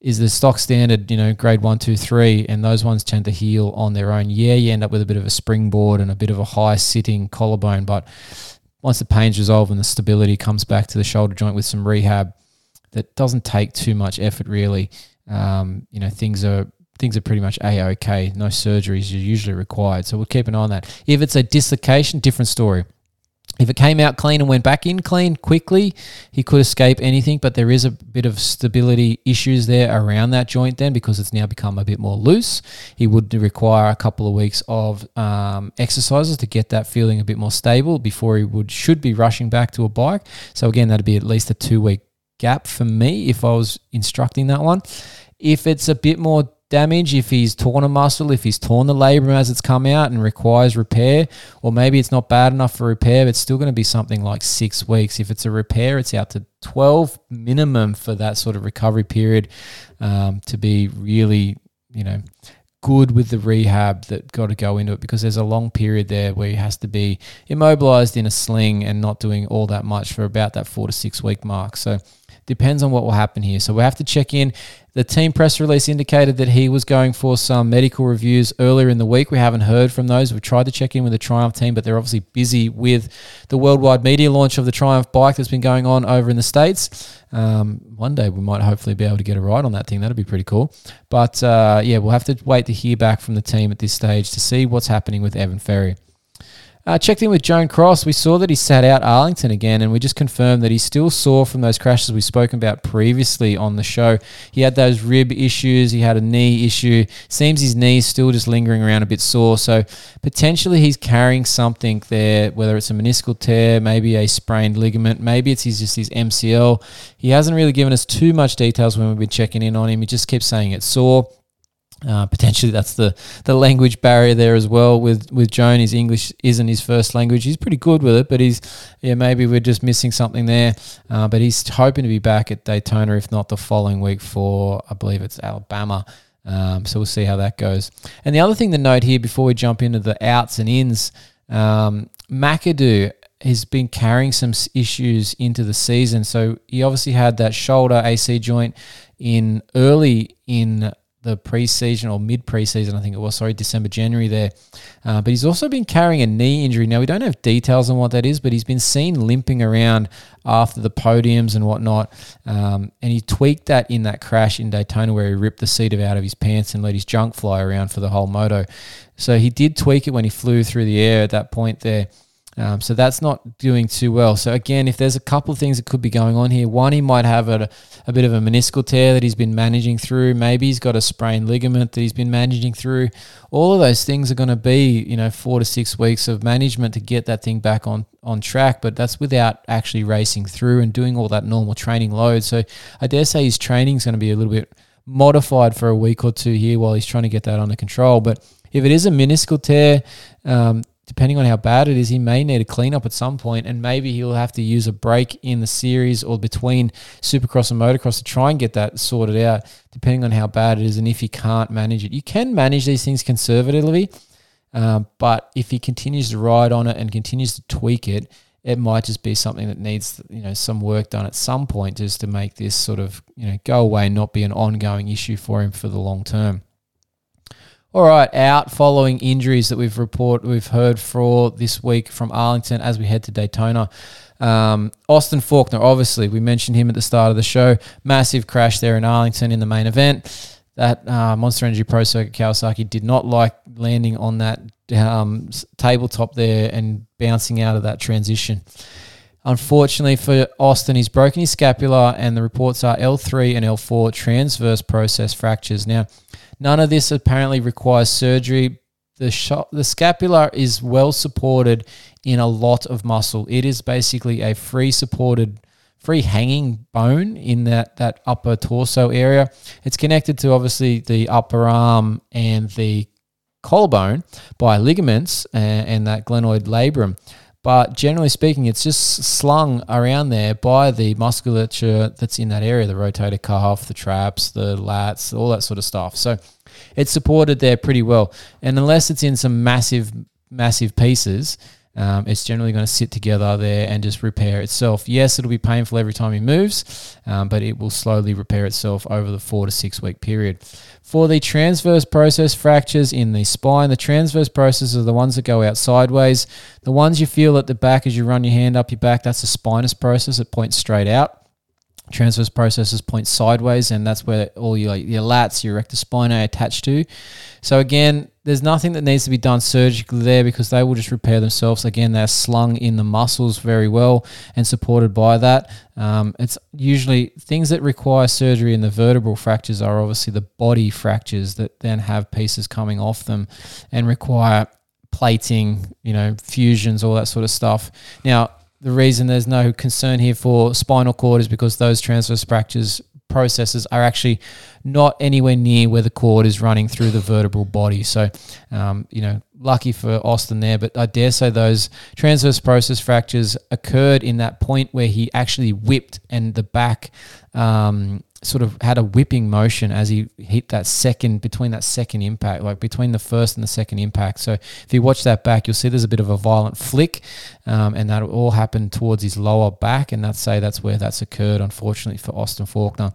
is the stock standard, you know, grade one, two, three, and those ones tend to heal on their own. Yeah, you end up with a bit of a springboard and a bit of a high sitting collarbone, but once the pain's resolved and the stability comes back to the shoulder joint with some rehab, that doesn't take too much effort really. Um, you know, things are things are pretty much a okay. No surgeries are usually required, so we'll keep an eye on that. If it's a dislocation, different story. If it came out clean and went back in clean quickly, he could escape anything, but there is a bit of stability issues there around that joint then because it's now become a bit more loose. He would require a couple of weeks of um, exercises to get that feeling a bit more stable before he would should be rushing back to a bike. So again, that'd be at least a two week gap for me if I was instructing that one. If it's a bit more damage, if he's torn a muscle, if he's torn the labrum as it's come out and requires repair, or maybe it's not bad enough for repair, but it's still going to be something like six weeks. If it's a repair, it's out to 12 minimum for that sort of recovery period um, to be really, you know, good with the rehab that got to go into it because there's a long period there where he has to be immobilized in a sling and not doing all that much for about that four to six week mark. So depends on what will happen here. So we have to check in. The team press release indicated that he was going for some medical reviews earlier in the week. We haven't heard from those. We've tried to check in with the Triumph team, but they're obviously busy with the worldwide media launch of the Triumph bike that's been going on over in the States. Um, one day we might hopefully be able to get a ride on that thing. That'd be pretty cool. But uh, yeah, we'll have to wait to hear back from the team at this stage to see what's happening with Evan Ferry. Uh, checked in with Joan Cros. We saw that he sat out Arlington again, and we just confirmed that he's still sore from those crashes we've spoken about previously on the show. He had those rib issues, he had a knee issue. Seems his knee's still just lingering around a bit sore. So potentially he's carrying something there, whether it's a meniscal tear, maybe a sprained ligament, maybe it's his, just his MCL. He hasn't really given us too much details when we've been checking in on him. He just keeps saying it's sore. Uh, potentially that's the, the language barrier there as well with with Joan. His English isn't his first language. He's pretty good with it, but he's yeah maybe we're just missing something there. Uh, but he's hoping to be back at Daytona, if not the following week for I believe it's Alabama. Um, so we'll see how that goes. And the other thing to note here before we jump into the outs and ins, um, McAdoo has been carrying some issues into the season. So he obviously had that shoulder AC joint in early in the preseason or mid preseason, I think it was, sorry, December, January there. Uh, but he's also been carrying a knee injury. Now, we don't have details on what that is, but he's been seen limping around after the podiums and whatnot. Um, and he tweaked that in that crash in Daytona where he ripped the seat out of his pants and let his junk fly around for the whole moto. So he did tweak it when he flew through the air at that point there. Um, so that's not doing too well. So again, if there's a couple of things that could be going on here, one he might have a, a bit of a meniscal tear that he's been managing through. Maybe he's got a sprained ligament that he's been managing through. All of those things are going to be, you know, four to six weeks of management to get that thing back on on track. But that's without actually racing through and doing all that normal training load. So I dare say his training is going to be a little bit modified for a week or two here while he's trying to get that under control. But if it is a meniscal tear, um, depending on how bad it is, he may need a cleanup at some point, and maybe he'll have to use a break in the series or between Supercross and Motocross to try and get that sorted out, depending on how bad it is and if he can't manage it. You can manage these things conservatively, um, but if he continues to ride on it and continues to tweak it, it might just be something that needs you know some work done at some point just to make this sort of you know go away and not be an ongoing issue for him for the long term. All right, out following injuries that we've report we've heard for this week from Arlington as we head to Daytona. Um, Austin Forkner, obviously, we mentioned him at the start of the show. Massive crash there in Arlington in the main event. That uh, Monster Energy Pro Circuit Kawasaki did not like landing on that um, tabletop there and bouncing out of that transition. Unfortunately for Austin, he's broken his scapula, and the reports are L3 and L4 transverse process fractures. Now, None of this apparently requires surgery. The, sh- the scapula is well supported in a lot of muscle. It is basically a free supported, free hanging bone in that, that upper torso area. It's connected to obviously the upper arm and the collarbone by ligaments and, and that glenoid labrum. But generally speaking, it's just slung around there by the musculature that's in that area the rotator cuff, the traps, the lats, all that sort of stuff. So it's supported there pretty well. And unless it's in some massive, massive pieces, um, it's generally going to sit together there and just repair itself. Yes, it'll be painful every time he moves, um, but it will slowly repair itself over the four to six week period. For the transverse process fractures in the spine, the transverse processes are the ones that go out sideways. The ones you feel at the back as you run your hand up your back, that's a spinous process. It points straight out transverse processes point sideways, and that's where all your your lats, your rectus spinae attached to. So again, there's nothing that needs to be done surgically there because they will just repair themselves. Again, they're slung in the muscles very well and supported by that. Um, it's usually things that require surgery in the vertebral fractures are obviously the body fractures that then have pieces coming off them and require plating, you know, fusions, all that sort of stuff. Now, the reason there's no concern here for spinal cord is because those transverse fractures processes are actually not anywhere near where the cord is running through the vertebral body. So, um, you know, lucky for Austin there, but I dare say those transverse process fractures occurred in that point where he actually whipped and the back um, sort of had a whipping motion as he hit that second between that second impact, like between the first and the second impact. So if you watch that back, you'll see there's a bit of a violent flick, um, and that all happened towards his lower back, and that's say that's where that's occurred, unfortunately for Austin Forkner.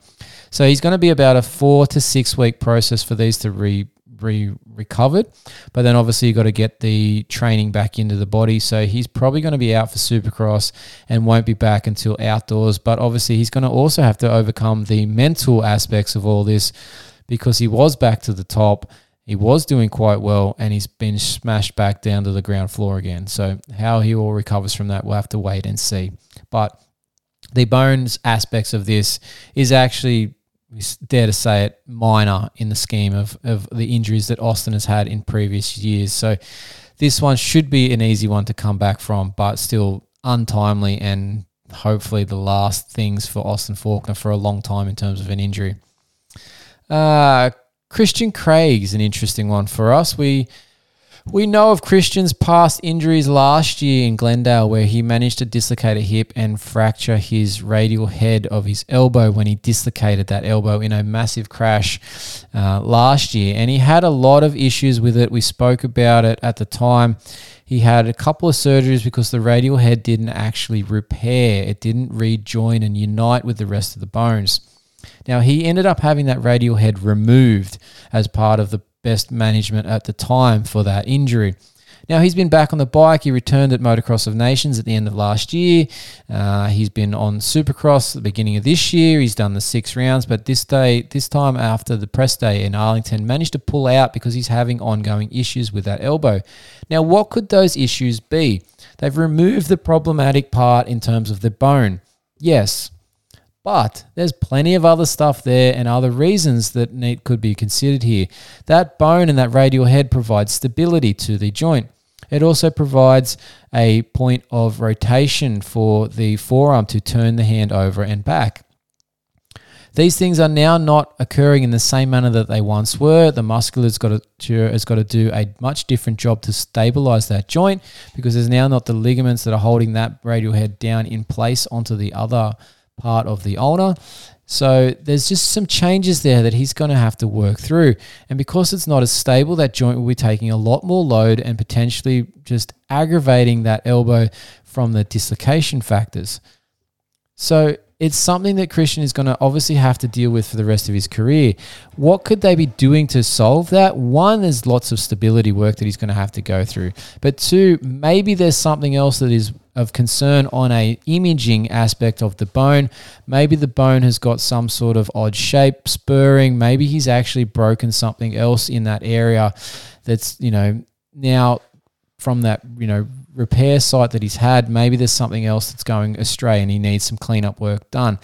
So he's going to be about a four to six week process for these to re re recovered. But then obviously you've got to get the training back into the body. So he's probably going to be out for Supercross and won't be back until outdoors. But obviously he's going to also have to overcome the mental aspects of all this because he was back to the top. He was doing quite well and he's been smashed back down to the ground floor again. So how he all recovers from that, we'll have to wait and see. But the bones aspects of this is actually dare to say it, minor in the scheme of, of the injuries that Austin has had in previous years. So this one should be an easy one to come back from, but still untimely and hopefully the last things for Austin Forkner for a long time in terms of an injury. Uh, Christian Craig is an interesting one for us. We we know of Christian's past injuries last year in Glendale, where he managed to dislocate a hip and fracture his radial head of his elbow when he dislocated that elbow in a massive crash uh, last year. And he had a lot of issues with it. We spoke about it at the time. He had a couple of surgeries because the radial head didn't actually repair, it didn't rejoin and unite with the rest of the bones. Now, he ended up having that radial head removed as part of the best management at the time for that injury. Now he's been back on the bike. He returned at Motocross of Nations at the end of last year. Uh, he's been on Supercross at the beginning of this year. He's done the six rounds, but this day, this time after the press day in Arlington, managed to pull out because he's having ongoing issues with that elbow. Now, what could those issues be? They've removed the problematic part in terms of the bone. Yes, but there's plenty of other stuff there and other reasons that need, could be considered here. That bone and that radial head provides stability to the joint. It also provides a point of rotation for the forearm to turn the hand over and back. These things are now not occurring in the same manner that they once were. The to, has got to do a much different job to stabilize that joint because there's now not the ligaments that are holding that radial head down in place onto the other part of the ulna. So there's just some changes there that he's going to have to work through. And because it's not as stable, that joint will be taking a lot more load and potentially just aggravating that elbow from the dislocation factors. So it's something that Christian is going to obviously have to deal with for the rest of his career. What could they be doing to solve that? One, there's lots of stability work that he's going to have to go through. But two, maybe there's something else that is of concern on a imaging aspect of the bone. Maybe the bone has got some sort of odd shape, spurring. Maybe he's actually broken something else in that area that's, you know, now from that, you know, repair site that he's had, maybe there's something else that's going astray and he needs some cleanup work done.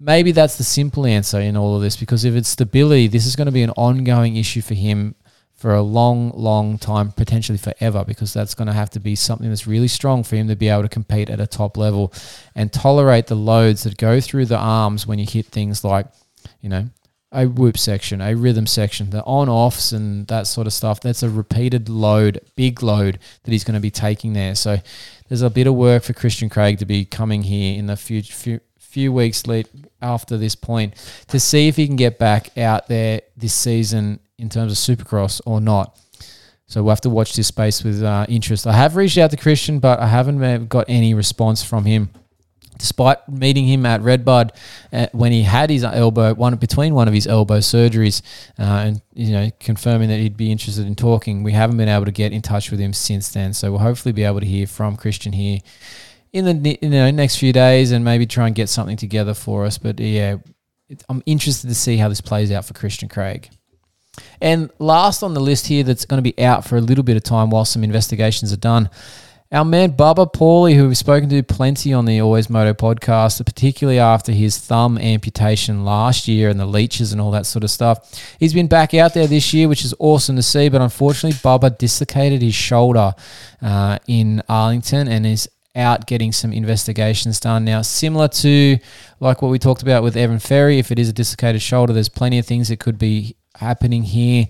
Maybe that's the simple answer in all of this because if it's stability, this is going to be an ongoing issue for him for a long, long time, potentially forever, because that's going to have to be something that's really strong for him to be able to compete at a top level and tolerate the loads that go through the arms when you hit things like, you know, a whoop section, a rhythm section, the on offs and that sort of stuff. That's a repeated load, big load that he's going to be taking there. So there's a bit of work for Christian Craig to be coming here in the few, few, few weeks late after this point to see if he can get back out there this season in terms of Supercross or not. So we'll have to watch this space with uh, interest. I have reached out to Christian, but I haven't got any response from him despite meeting him at Redbud uh, when he had his elbow one between one of his elbow surgeries uh, and you know confirming that he'd be interested in talking we haven't been able to get in touch with him since then. So we'll hopefully be able to hear from Christian here in the you know next few days and maybe try and get something together for us. But yeah I'm interested to see how this plays out for Christian Craig. And last on the list here that's going to be out for a little bit of time while some investigations are done our man Bubba Pauli, who we've spoken to plenty on the Always Moto podcast, particularly after his thumb amputation last year and the leeches and all that sort of stuff. He's been back out there this year, which is awesome to see. But unfortunately, Bubba dislocated his shoulder uh, in Arlington and is out getting some investigations done. Now, similar to like what we talked about with Evan Ferry, if it is a dislocated shoulder, there's plenty of things that could be happening here.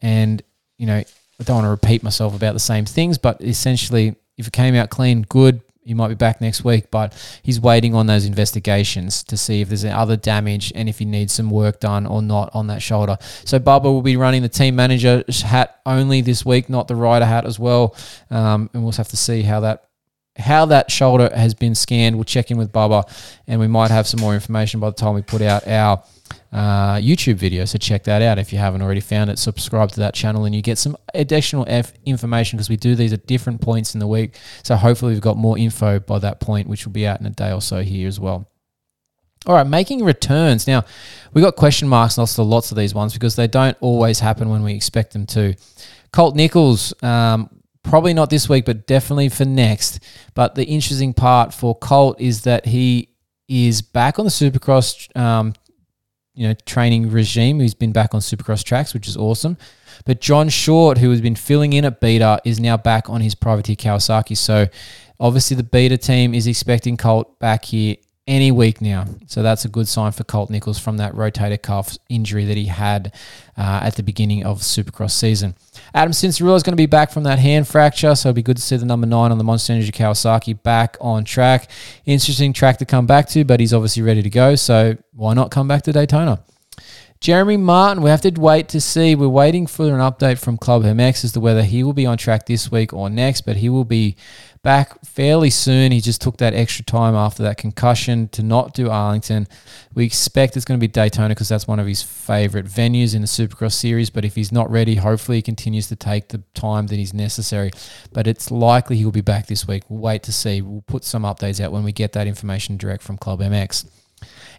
And, you know, I don't want to repeat myself about the same things, but essentially if it came out clean, good. He might be back next week, but he's waiting on those investigations to see if there's any other damage and if he needs some work done or not on that shoulder. So Bubba will be running the team manager hat only this week, not the rider hat as well. Um, and we'll have to see how that how that shoulder has been scanned. We'll check in with Bubba, and we might have some more information by the time we put out our uh, YouTube video. So check that out if you haven't already found it. Subscribe to that channel and you get some additional F information because we do these at different points in the week. So hopefully we've got more info by that point, which will be out in a day or so here as well. All right, making returns. Now, we got question marks next to lots of these ones because they don't always happen when we expect them to. Colt Nichols, um, probably not this week, but definitely for next. But the interesting part for Colt is that he is back on the Supercross um, you know training regime who's been back on Supercross tracks, which is awesome. But John Short, who has been filling in at Beta, is now back on his privateer Kawasaki. So obviously the Beta team is expecting Colt back here any week now. So that's a good sign for Colt Nichols from that rotator cuff injury that he had uh, at the beginning of Supercross season. Adam Cianciarulo is going to be back from that hand fracture, so it'll be good to see the number nine on the Monster Energy Kawasaki back on track. Interesting track to come back to, but he's obviously ready to go, so why not come back to Daytona? Jeremy Martin, we have to wait to see. We're waiting for an update from Club MX as to whether he will be on track this week or next, but he will be back fairly soon. He just took that extra time after that concussion to not do Arlington. We expect it's going to be Daytona because that's one of his favorite venues in the Supercross series. But if he's not ready, hopefully he continues to take the time that is necessary. But it's likely he'll be back this week. We'll wait to see. We'll put some updates out when we get that information direct from Club MX.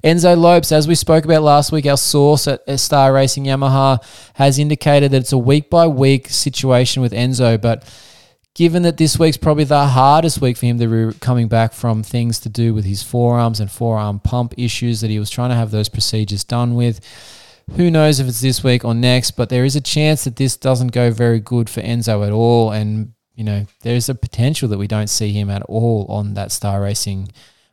Enzo Lopes, as we spoke about last week, our source at Star Racing Yamaha has indicated that it's a week by week situation with Enzo, but given that this week's probably the hardest week for him to be coming back from things to do with his forearms and forearm pump issues that he was trying to have those procedures done with. Who knows if it's this week or next, but there is a chance that this doesn't go very good for Enzo at all. And, you know, there's a potential that we don't see him at all on that Star Racing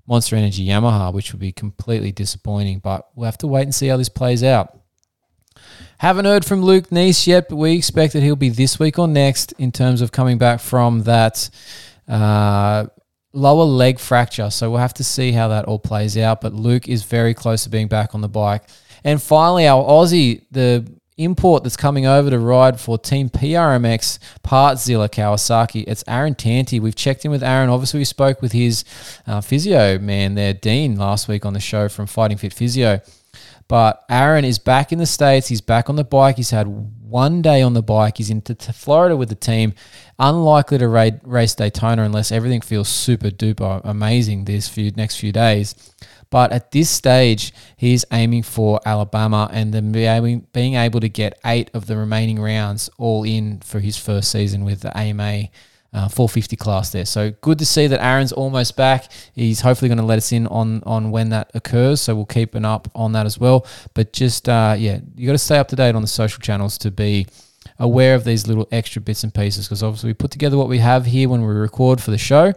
Monster Energy Yamaha, which would be completely disappointing. But we'll have to wait and see how this plays out. Haven't heard from Luke Neese yet, but we expect that he'll be this week or next in terms of coming back from that uh, lower leg fracture. So we'll have to see how that all plays out. But Luke is very close to being back on the bike. And finally, our Aussie, the import that's coming over to ride for Team PRMX Partzilla Kawasaki. It's Aaron Tanti. We've checked in with Aaron. Obviously, we spoke with his uh, physio man there, Dean, last week on the show from Fighting Fit Physio. But Aaron is back in the States. He's back on the bike. He's had one day on the bike. He's into Florida with the team. Unlikely to race Daytona unless everything feels super duper amazing these few next few days. But at this stage, he's aiming for Alabama and then being able to get eight of the remaining rounds all in for his first season with the AMA uh, 450 class there. So good to see that Aaron's almost back. He's hopefully going to let us in on on when that occurs. So we'll keep an up on that as well. But just uh, yeah, you got to stay up to date on the social channels to be aware of these little extra bits and pieces because obviously we put together what we have here when we record for the show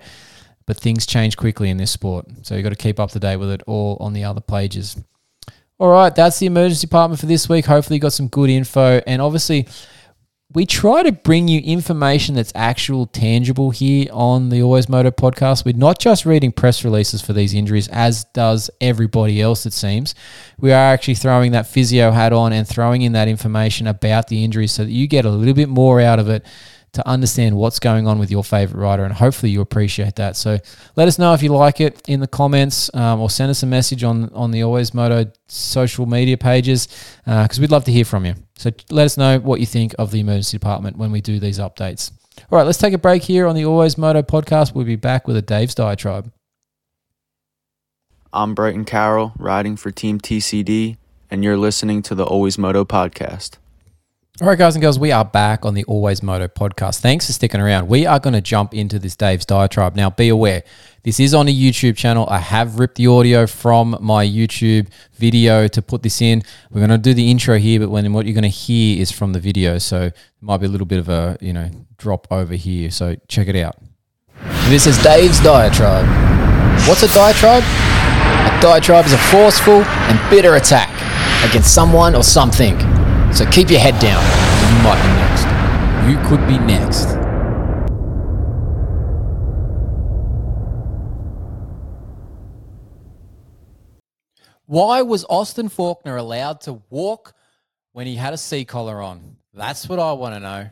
but things change quickly in this sport. So you've got to keep up to date with it all on the other pages. All right, that's the emergency department for this week. Hopefully, you got some good info. And obviously, we try to bring you information that's actual, tangible here on the Always Moto podcast. We're not just reading press releases for these injuries, as does everybody else, it seems. We are actually throwing that physio hat on and throwing in that information about the injuries so that you get a little bit more out of it to understand what's going on with your favorite rider, and hopefully you appreciate that. So let us know if you like it in the comments, um, or send us a message on on the Always Moto social media pages because uh, we'd love to hear from you. So let us know what you think of the emergency department when we do these updates. All right, let's take a break here on the Always Moto podcast. We'll be back with a Dave's Diatribe. I'm Brighton Carroll, riding for Team TCD, and you're listening to the Always Moto podcast. All right, guys and girls, we are back on the Always Moto podcast. Thanks for sticking around. We are going to jump into this Dave's diatribe. Now, be aware, this is on a YouTube channel. I have ripped the audio from my YouTube video to put this in. We're going to do the intro here, but when what you're going to hear is from the video. So it might be a little bit of a, you know, drop over here. So check it out. This is Dave's diatribe. What's a diatribe? A diatribe is a forceful and bitter attack against someone or something so keep your head down. You might be next. You could be next. Why was Austin Forkner allowed to walk when he had a C collar on? That's what I want to know.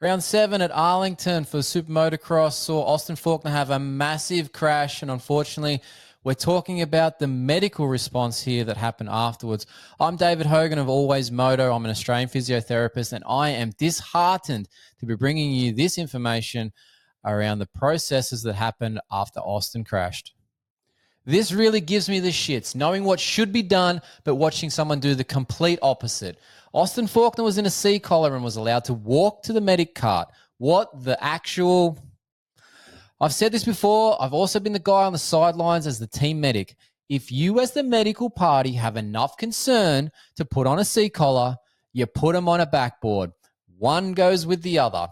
Round seven at Arlington for Super Motocross saw Austin Forkner have a massive crash, and unfortunately, we're talking about the medical response here that happened afterwards. I'm David Hogan of Always Moto. I'm an Australian physiotherapist, and I am disheartened to be bringing you this information around the processes that happened after Austin crashed. This really gives me the shits, knowing what should be done, but watching someone do the complete opposite. Austin Forkner was in a C collar and was allowed to walk to the medic cart. What the actual I've said this before. I've also been the guy on the sidelines as the team medic. If you, as the medical party, have enough concern to put on a C collar, you put them on a backboard. One goes with the other.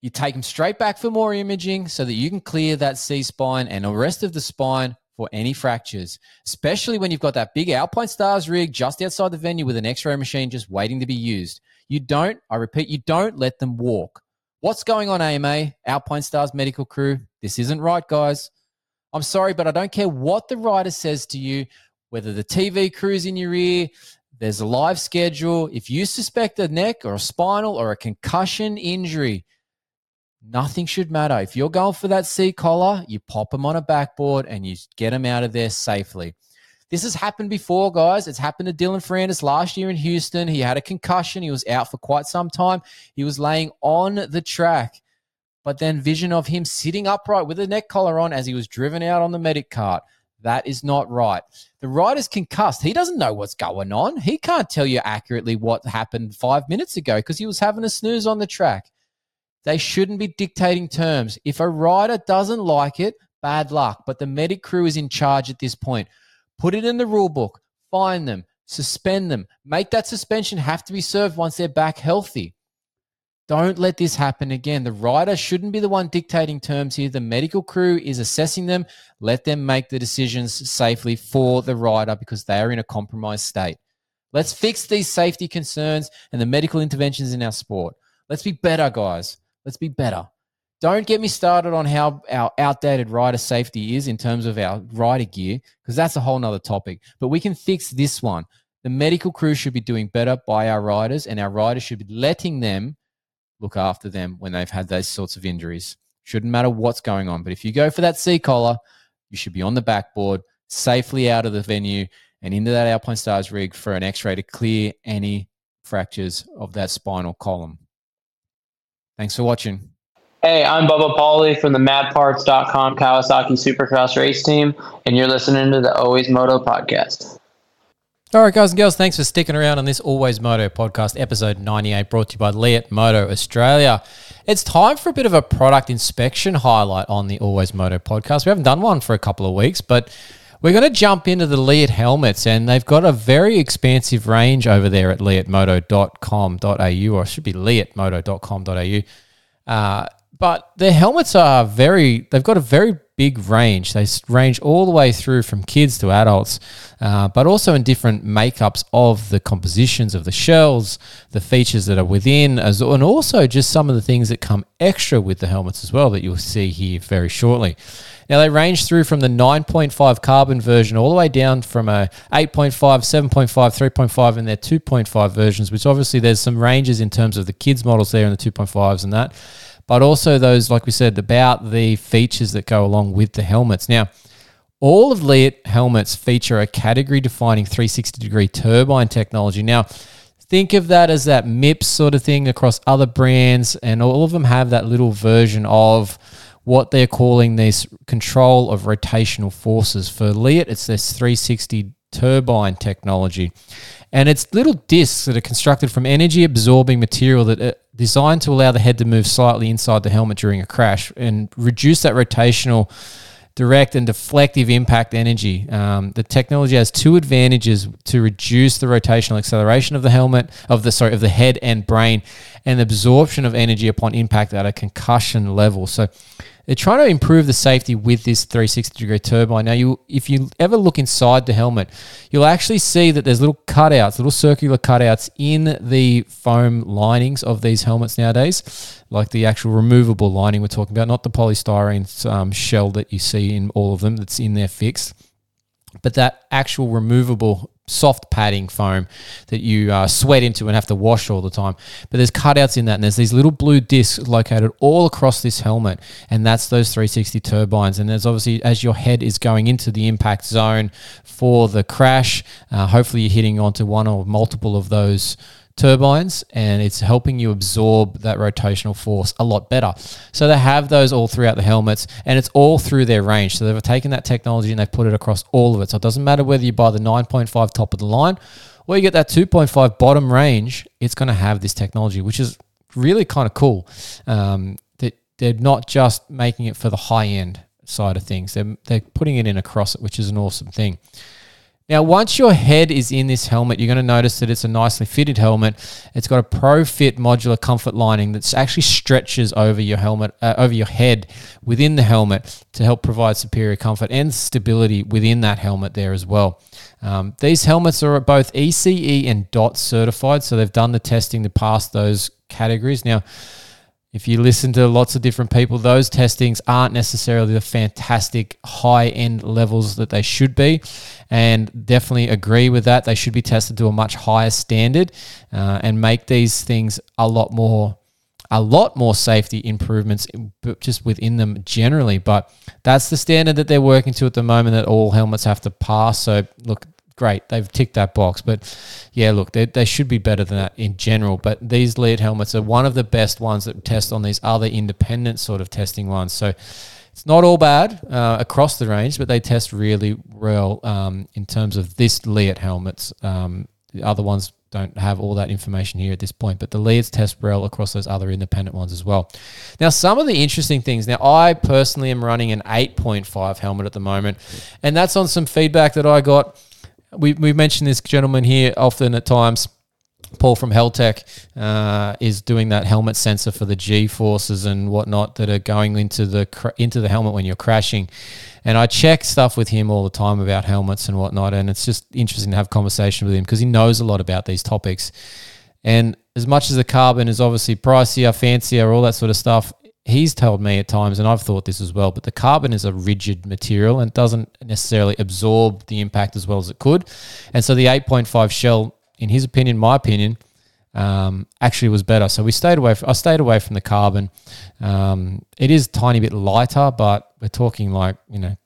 You take them straight back for more imaging so that you can clear that C spine and the rest of the spine for any fractures, especially when you've got that big Alpinestars rig just outside the venue with an x ray machine just waiting to be used. You don't, I repeat, you don't let them walk. What's going on, AMA? Alpinestars medical crew. This isn't right, guys. I'm sorry, but I don't care what the writer says to you, whether the TV crew's in your ear, there's a live schedule. If you suspect a neck or a spinal or a concussion injury, nothing should matter. If you're going for that C collar, you pop them on a backboard and you get them out of there safely. This has happened before, guys. It's happened to Dylan Ferrandis last year in Houston. He had a concussion. He was out for quite some time. He was laying on the track. But then vision of him sitting upright with a neck collar on as he was driven out on the medic cart. That is not right. The rider's concussed. He doesn't know what's going on. He can't tell you accurately what happened five minutes ago because he was having a snooze on the track. They shouldn't be dictating terms. If a rider doesn't like it, bad luck. But the medic crew is in charge at this point. Put it in the rule book, fine them, suspend them, make that suspension have to be served once they're back healthy. Don't let this happen again. The rider shouldn't be the one dictating terms here. The medical crew is assessing them. Let them make the decisions safely for the rider because they are in a compromised state. Let's fix these safety concerns and the medical interventions in our sport. Let's be better, guys. Let's be better. Don't get me started on how our outdated rider safety is in terms of our rider gear, because that's a whole nother topic. But we can fix this one. The medical crew should be doing better by our riders, and our riders should be letting them look after them when they've had those sorts of injuries. Shouldn't matter what's going on. But if you go for that C collar, you should be on the backboard, safely out of the venue, and into that Alpinestars rig for an x ray to clear any fractures of that spinal column. Thanks for watching. Hey, I'm Bubba Pauli from the MadParts.com Kawasaki Supercross race team, and you're listening to the Always Moto podcast. All right, guys and girls, thanks for sticking around on this Always Moto podcast, episode 98, brought to you by Leatt Moto Australia. It's time for a bit of a product inspection highlight on the Always Moto podcast. We haven't done one for a couple of weeks, but we're going to jump into the Leatt helmets, and they've got a very expansive range over there at leattmoto.com.au, or it should be leattmoto.com.au. Uh, but their helmets are very, they've got a very big range. They range all the way through from kids to adults, uh, but also in different makeups of the compositions of the shells, the features that are within, as, and also just some of the things that come extra with the helmets as well that you'll see here very shortly. Now they range through from the 9.5 carbon version all the way down from a 8.5, 7.5, 3.5, and their 2.5 versions, which obviously there's some ranges in terms of the kids models there and the 2.5s and that but also those, like we said, about the features that go along with the helmets. Now, all of Leatt helmets feature a category defining 360 degree turbine technology. Now, think of that as that MIPS sort of thing across other brands, and all of them have that little version of what they're calling this control of rotational forces. For Leatt, it's this 360 turbine technology. And it's little discs that are constructed from energy absorbing material that are designed to allow the head to move slightly inside the helmet during a crash and reduce that rotational direct and deflective impact energy. Um, the technology has two advantages to reduce the rotational acceleration of the helmet, of the sorry, of the head and brain, and absorption of energy upon impact at a concussion level. So they're trying to improve the safety with this 360 degree turbine. Now, you if you ever look inside the helmet, you'll actually see that there's little cutouts, little circular cutouts in the foam linings of these helmets nowadays, like the actual removable lining we're talking about, not the polystyrene um, shell that you see in all of them that's in there fixed, but that actual removable soft padding foam that you uh, sweat into and have to wash all the time. But there's cutouts in that, and there's these little blue discs located all across this helmet, and that's those 360 turbines. And there's obviously as your head is going into the impact zone for the crash, uh, hopefully you're hitting onto one or multiple of those turbines and it's helping you absorb that rotational force a lot better. So they have those all throughout the helmets and it's all through their range. So they've taken that technology and they've put it across all of it. So it doesn't matter whether you buy the 9.5 top of the line or you get that 2.5 bottom range, it's going to have this technology, which is really kind of cool. Um, that they're not just making it for the high end side of things. They're, they're putting it in across it, which is an awesome thing. Now, once your head is in this helmet, you're going to notice that it's a nicely fitted helmet. It's got a Pro Fit modular comfort lining that actually stretches over your helmet, uh, over your head within the helmet to help provide superior comfort and stability within that helmet there as well. Um, these helmets are both ECE and DOT certified, so they've done the testing to pass those categories. Now, if you listen to lots of different people, those testings aren't necessarily the fantastic high end levels that they should be. And definitely agree with that. They should be tested to a much higher standard uh, and make these things a lot more. A lot more safety improvements just within them generally, but that's the standard that they're working to at the moment that all helmets have to pass. So, look, great, they've ticked that box. But yeah, look, they, they should be better than that in general. But these Leatt helmets are one of the best ones that test on these other independent sort of testing ones. So it's not all bad uh, across the range, but they test really well um, in terms of this Leatt helmets. Um, the other ones don't have all that information here at this point, but the Leatt's test well across those other independent ones as well. Now, some of the interesting things. Now, I personally am running an 8.5 helmet at the moment, and that's on some feedback that I got we, we mentioned this gentleman here often at times. Paul from Heltec uh, is doing that helmet sensor for the G forces and whatnot that are going into the into the helmet when you're crashing. And I check stuff with him all the time about helmets and whatnot, and it's just interesting to have conversation with him because he knows a lot about these topics. And as much as the carbon is obviously pricier, fancier, all that sort of stuff, he's told me at times, and I've thought this as well, but the carbon is a rigid material and doesn't necessarily absorb the impact as well as it could. And so the 8.5 shell, in his opinion, my opinion, um, actually was better. So we stayed away. From, I stayed away from the carbon. Um, it is a tiny bit lighter, but we're talking like you know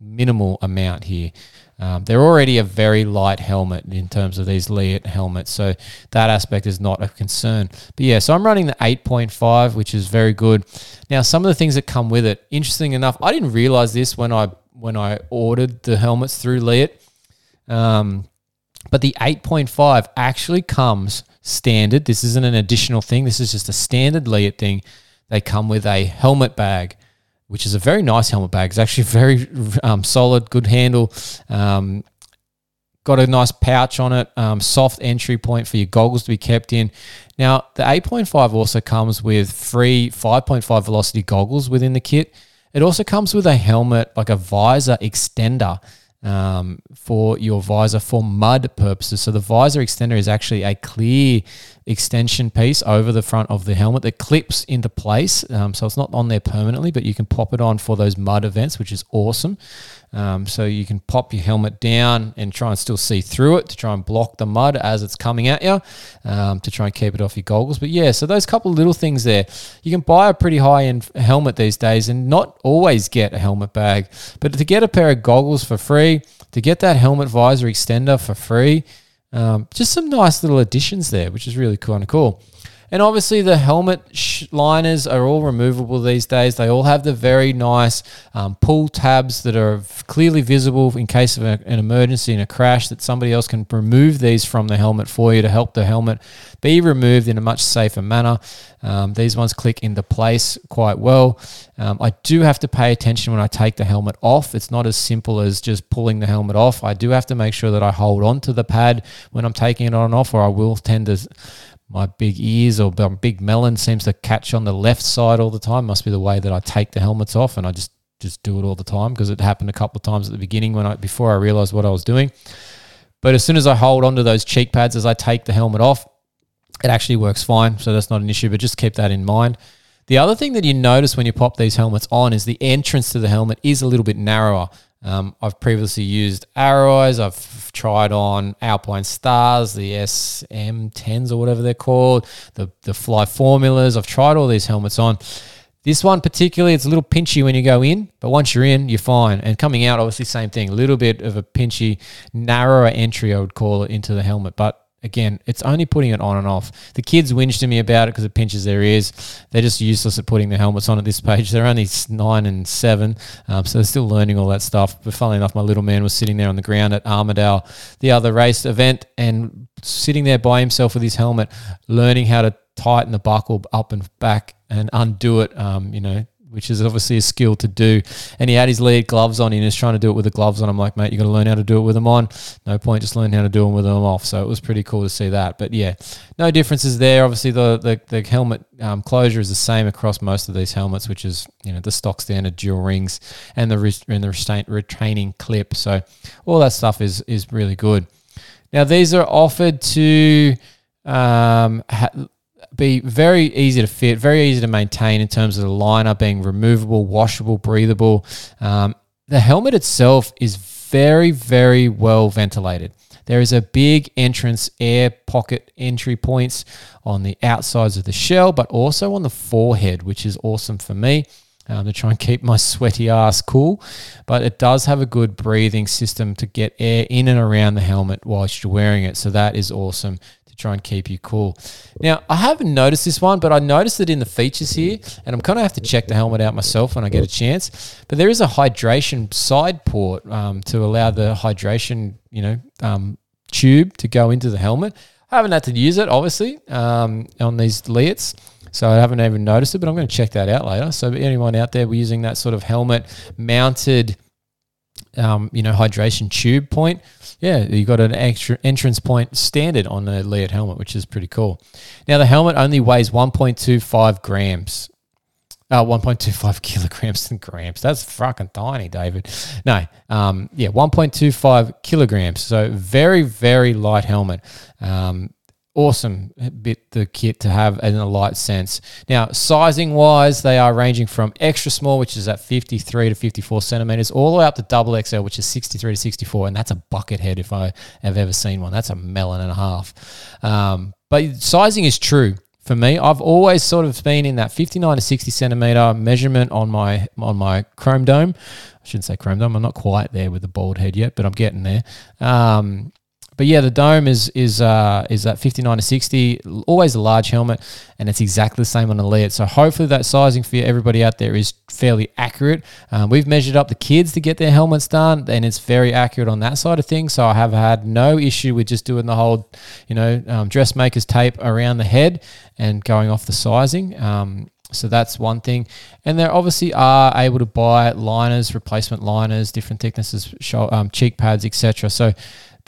minimal amount here. Um, they're already a very light helmet in terms of these Leatt helmets, so that aspect is not a concern. But yeah, so I'm running the 8.5, which is very good. Now, some of the things that come with it, interesting enough, I didn't realize this when I when I ordered the helmets through Leatt, um, but the 8.5 actually comes standard. This isn't an additional thing. This is just a standard Leatt thing. They come with a helmet bag which is a very nice helmet bag. It's actually very um, solid, good handle. Um, got a nice pouch on it, um, soft entry point for your goggles to be kept in. Now, the 8.5 also comes with free 5.5 velocity goggles within the kit. It also comes with a helmet, like a visor extender um, for your visor for mud purposes. So the visor extender is actually a clear extension piece over the front of the helmet that clips into place. Um, so it's not on there permanently, but you can pop it on for those mud events, which is awesome. Um, so you can pop your helmet down and try and still see through it to try and block the mud as it's coming at you um, to try and keep it off your goggles. But yeah, so those couple little things there. You can buy a pretty high end helmet these days and not always get a helmet bag, but to get a pair of goggles for free, to get that helmet visor extender for free, um, just some nice little additions there, which is really kind of cool. And obviously, the helmet sh- liners are all removable these days. They all have the very nice um, pull tabs that are clearly visible in case of a, an emergency and a crash, that somebody else can remove these from the helmet for you to help the helmet be removed in a much safer manner. Um, these ones click into place quite well. Um, I do have to pay attention when I take the helmet off. It's not as simple as just pulling the helmet off. I do have to make sure that I hold on to the pad when I'm taking it on and off, or I will tend to my big ears or big melon seems to catch on the left side all the time. Must be the way that I take the helmets off, and I just just do it all the time because it happened a couple of times at the beginning when I before I realized what I was doing. But as soon as I hold onto those cheek pads as I take the helmet off, it actually works fine. So that's not an issue. But just keep that in mind. The other thing that you notice when you pop these helmets on is the entrance to the helmet is a little bit narrower. Um, I've previously used Arrows. I've tried on Alpinestars, the SM10s or whatever they're called, the, the Fly Formulas. I've tried all these helmets on. This one particularly, it's a little pinchy when you go in, but once you're in, you're fine. And coming out, obviously, same thing. A little bit of a pinchy, narrower entry, I would call it, into the helmet. But again, it's only putting it on and off. The kids whinge to me about it because it pinches their ears. They're just useless at putting their helmets on at this page. They're only nine and seven, um, so they're still learning all that stuff. But funnily enough, my little man was sitting there on the ground at Armadale, the other race event, and sitting there by himself with his helmet, learning how to tighten the buckle up and back and undo it. Um, you know, which is obviously a skill to do. And he had his Leatt gloves on. He was trying to do it with the gloves on. I'm like, mate, you got to learn how to do it with them on. No point just learn how to do them with them off. So it was pretty cool to see that. But yeah, no differences there. Obviously, the the, the helmet um, closure is the same across most of these helmets, which is you know the stock standard dual rings and the res- and the restrain, retaining clip. So all that stuff is is really good. Now these are offered to um, ha- be very easy to fit, very easy to maintain in terms of the liner being removable, washable, breathable. Um, the helmet itself is very, very well ventilated. There is a big entrance air pocket entry points on the outsides of the shell, but also on the forehead, which is awesome for me um, to try and keep my sweaty ass cool. But it does have a good breathing system to get air in and around the helmet whilst you're wearing it. So that is awesome try and keep you cool. Now, I haven't noticed this one, but I noticed it in the features here, and I'm kind of have to check the helmet out myself when I get a chance. But there is a hydration side port um, to allow the hydration, you know, um, tube to go into the helmet. I haven't had to use it, obviously, um, on these Leatts. So I haven't even noticed it, but I'm going to check that out later. So anyone out there using that sort of helmet mounted, um, you know, hydration tube point, yeah, you got an extra entrance point standard on the Leatt helmet, which is pretty cool. Now the helmet only weighs 1.25 grams. Uh, 1.25 kilograms and grams. That's fucking tiny, David. No, um, yeah, 1.25 kilograms. So very, very light helmet. Um, awesome bit the kit to have in a light sense. Now, sizing wise, they are ranging from extra small, which is at 53 to 54 centimeters, all the way up to double XL, which is 63 to 64, and that's a bucket head if I have ever seen one. That's a melon and a half. Um, but sizing is true for me. I've always sort of been in that 59 to 60 centimeter measurement on my on my chrome dome. I shouldn't say chrome dome. I'm not quite there with the bald head yet, but I'm getting there. Um, but yeah, the dome is is uh, is at 59 to 60, always a large helmet, and it's exactly the same on the Leatt. So hopefully that sizing for everybody out there is fairly accurate. Um, we've measured up the kids to get their helmets done, and it's very accurate on that side of things. So I have had no issue with just doing the whole, you know, um, dressmaker's tape around the head and going off the sizing. Um, so that's one thing. And they obviously are able to buy liners, replacement liners, different thicknesses, um, cheek pads, etc. So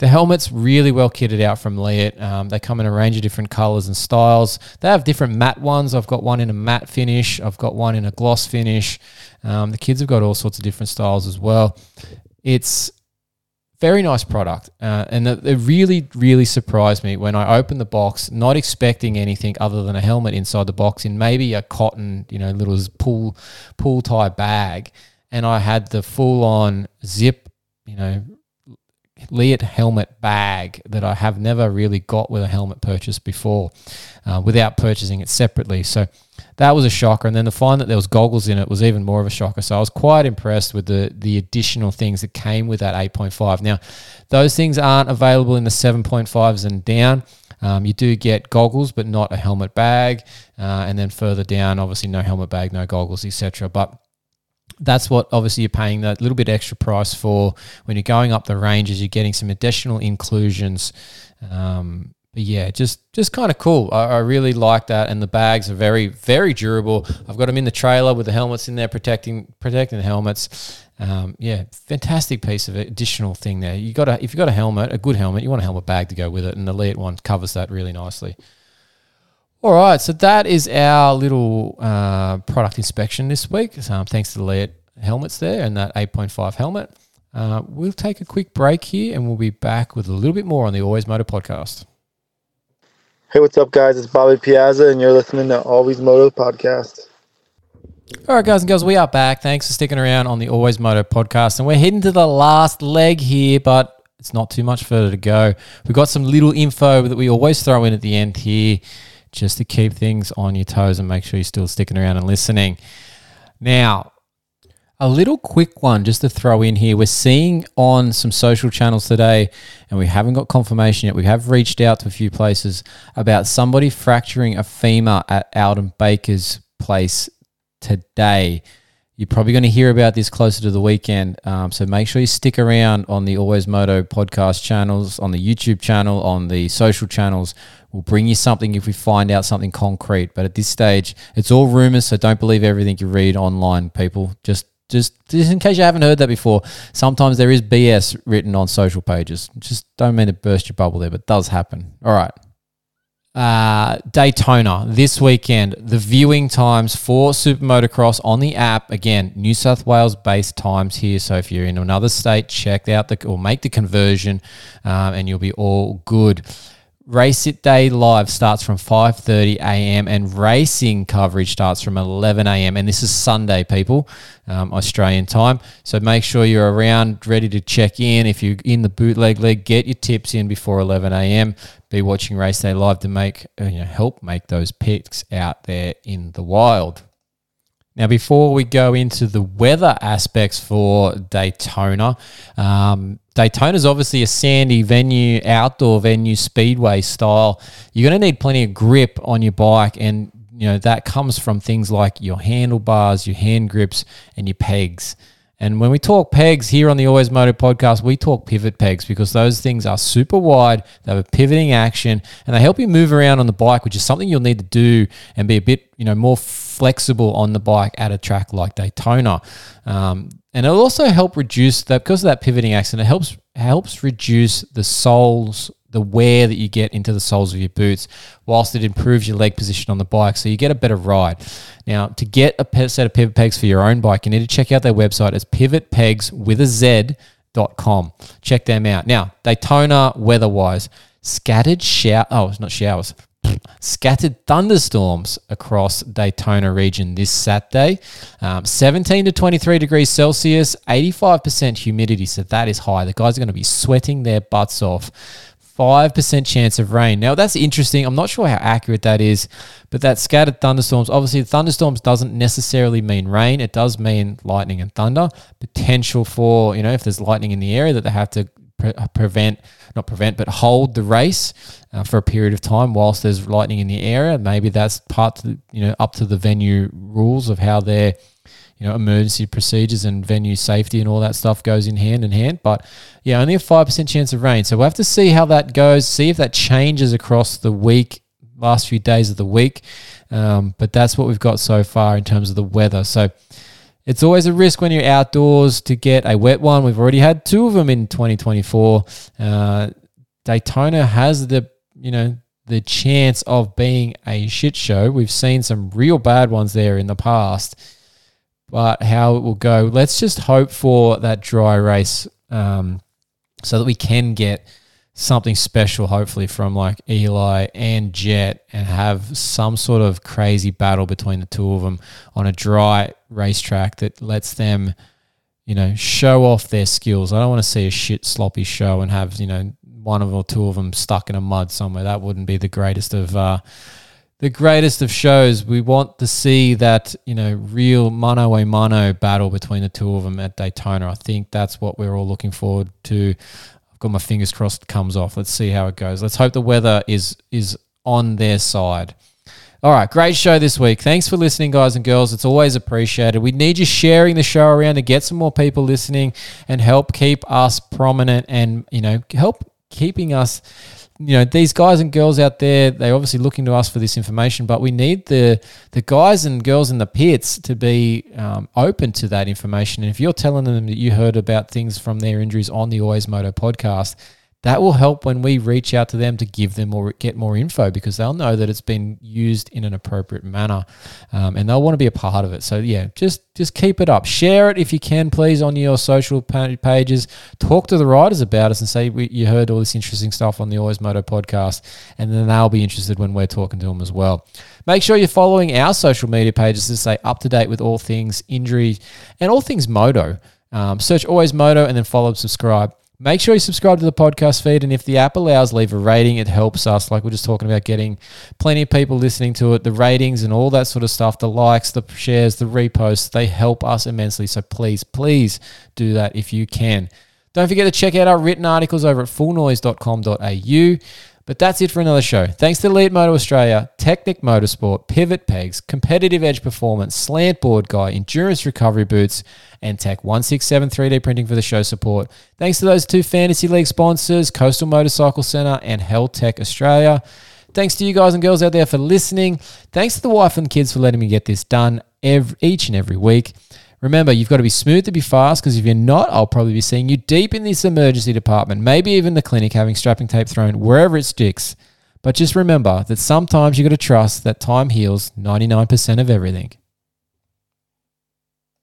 the helmet's really well kitted out from Leatt. Um, they come in a range of different colors and styles. They have different matte ones. I've got one in a matte finish. I've got one in a gloss finish. Um, the kids have got all sorts of different styles as well. It's very nice product, uh, and it, really, really surprised me when I opened the box, not expecting anything other than a helmet inside the box in maybe a cotton, you know, little pull pull tie bag, and I had the full on zip, you know, Leatt helmet bag that I have never really got with a helmet purchase before uh, without purchasing it separately. So that was a shocker. And then to find that there was goggles in it was even more of a shocker. So I was quite impressed with the, the additional things that came with that 8.5. Now, those things aren't available in the 7.5s and down. Um, you do get goggles, but not a helmet bag. Uh, and then further down, obviously, no helmet bag, no goggles, etc. But that's what obviously you're paying that little bit extra price for when you're going up the ranges. You're getting some additional inclusions. Um, but yeah, just just kind of cool. I, I, really like that, and the bags are very very durable. I've got them in the trailer with the helmets in there protecting protecting the helmets. Um, yeah, fantastic piece of additional thing there. You got a if you got a helmet, a good helmet, you want a helmet bag to go with it, and the Leatt one covers that really nicely. All right, so that is our little uh, product inspection this week. Um, thanks to the Leatt helmets there and that 8.5 helmet. Uh, we'll take a quick break here and we'll be back with a little bit more on the Always Moto podcast. Hey, what's up, guys? It's Bobby Piazza, and you're listening to Always Moto podcast. All right, guys and girls, we are back. Thanks for sticking around on the Always Moto podcast. And we're heading to the last leg here, but it's not too much further to go. We've got some little info that we always throw in at the end here just to keep things on your toes and make sure you're still sticking around and listening. Now, a little quick one just to throw in here. We're seeing on some social channels today, and we haven't got confirmation yet. We have reached out to a few places about somebody fracturing a femur at Aldon Baker's place today. You're probably going to hear about this closer to the weekend. Um, so make sure you stick around on the Always Moto podcast channels, on the YouTube channel, on the social channels. We'll bring you something if we find out something concrete. But at this stage, it's all rumors. So don't believe everything you read online, people. Just just, just in case you haven't heard that before, sometimes there is BS written on social pages. Just don't mean to burst your bubble there, but does happen. All right uh, Daytona this weekend. The viewing times for Super Motocross on the app again, New South Wales based times here. So if you're in another state, check out the or make the conversion, um, and you'll be all good. Race It Day Live starts from 5:30 a.m. and racing coverage starts from 11 a.m. and this is Sunday, people, um, Australian time. So make sure you're around, ready to check in. If you're in the bootleg league, get your tips in before 11 a.m. Be watching Race Day Live to make uh, you know help make those picks out there in the wild. Now, before we go into the weather aspects for Daytona, um, Daytona is obviously a sandy venue, outdoor venue, speedway style. You're going to need plenty of grip on your bike, and you know that comes from things like your handlebars, your hand grips, and your pegs. And when we talk pegs here on the Always Moto podcast, we talk Pivot Pegz because those things are super wide. They have a pivoting action and they help you move around on the bike, which is something you'll need to do and be a bit, you know, more flexible on the bike at a track like Daytona. Um, and it'll also help reduce that because of that pivoting action. It helps helps reduce the soles the wear that you get into the soles of your boots, whilst it improves your leg position on the bike, so you get a better ride. Now, to get a set of Pivot Pegz for your own bike, you need to check out their website. It's Pivot Pegs with a Z. Dot com. Check them out. Now, Daytona weather wise, scattered shower. Oh, it's not showers. Scattered thunderstorms across Daytona region this Saturday. Um, 17 to 23 degrees Celsius, 85% humidity. So that is high. The guys are going to be sweating their butts off 5% chance of rain. Now, that's interesting. I'm not sure how accurate that is, but that scattered thunderstorms, obviously, thunderstorms doesn't necessarily mean rain. It does mean lightning and thunder. Potential for, you know, if there's lightning in the area that they have to pre- prevent, not prevent, but hold the race uh, for a period of time whilst there's lightning in the area. Maybe that's part, to, you know, up to the venue rules of how they're you know, emergency procedures and venue safety and all that stuff goes in hand in hand. But yeah, only a 5% chance of rain. So we'll have to see how that goes, see if that changes across the week, last few days of the week. Um, but that's what we've got so far in terms of the weather. So it's always a risk when you're outdoors to get a wet one. We've already had two of them in 2024. Uh, Daytona has the, you know, the chance of being a shit show. We've seen some real bad ones there in the past but how it will go. Let's just hope for that dry race um, so that we can get something special, hopefully, from like Eli and Jett and have some sort of crazy battle between the two of them on a dry racetrack that lets them, you know, show off their skills. I don't want to see a shit sloppy show and have, you know, one of or two of them stuck in a mud somewhere. That wouldn't be the greatest of. Uh, the greatest of shows. We want to see that, you know, real mano a mano battle between the two of them at Daytona. I think that's what we're all looking forward to. Got my fingers crossed comes off. Let's see how it goes. Let's hope the weather is is on their side. All right, great show this week. Thanks for listening, guys and girls. It's always appreciated. We need you sharing the show around to get some more people listening and help keep us prominent and, you know, help keeping us you know these guys and girls out there they're obviously looking to us for this information but we need the the guys and girls in the pits to be um, open to that information. And if you're telling them that you heard about things from their injuries on the always moto podcast that will help when we reach out to them to give them or get more info because they'll know that it's been used in an appropriate manner um, and they'll want to be a part of it. So yeah just just keep it up. Share it if you can please on your social pages. Talk to the writers about us and say you heard all this interesting stuff on the always moto podcast and then they'll be interested when we're talking to them as well. Make sure you're following our social media pages to stay up to date with all things injury and all things moto. Um, search always moto and then follow and subscribe Make sure you subscribe to the podcast feed, and if the app allows, leave a rating. It helps us. Like we're just talking about, getting plenty of people listening to it. The ratings and all that sort of stuff, the likes, the shares, the reposts, they help us immensely. So please, please do that if you can. Don't forget to check out our written articles over at fullnoise.com.au. But that's it for another show. Thanks to Leatt Moto Australia, Teknik Motorsport, Pivot Pegz, Competitive Edge Performance, Slant Board Guy, Endurance Recovery Boots, and Tech 167 3D Printing for the show support. Thanks to those two Fantasy League sponsors, Coastal Motorcycle Centre and Hell Tech Australia. Thanks to you guys and girls out there for listening. Thanks to the wife and kids for letting me get this done every, each and every week. Remember, you've got to be smooth to be fast because if you're not, I'll probably be seeing you deep in this emergency department, maybe even the clinic having strapping tape thrown wherever it sticks. But just remember that sometimes you've got to trust that time heals 99% of everything.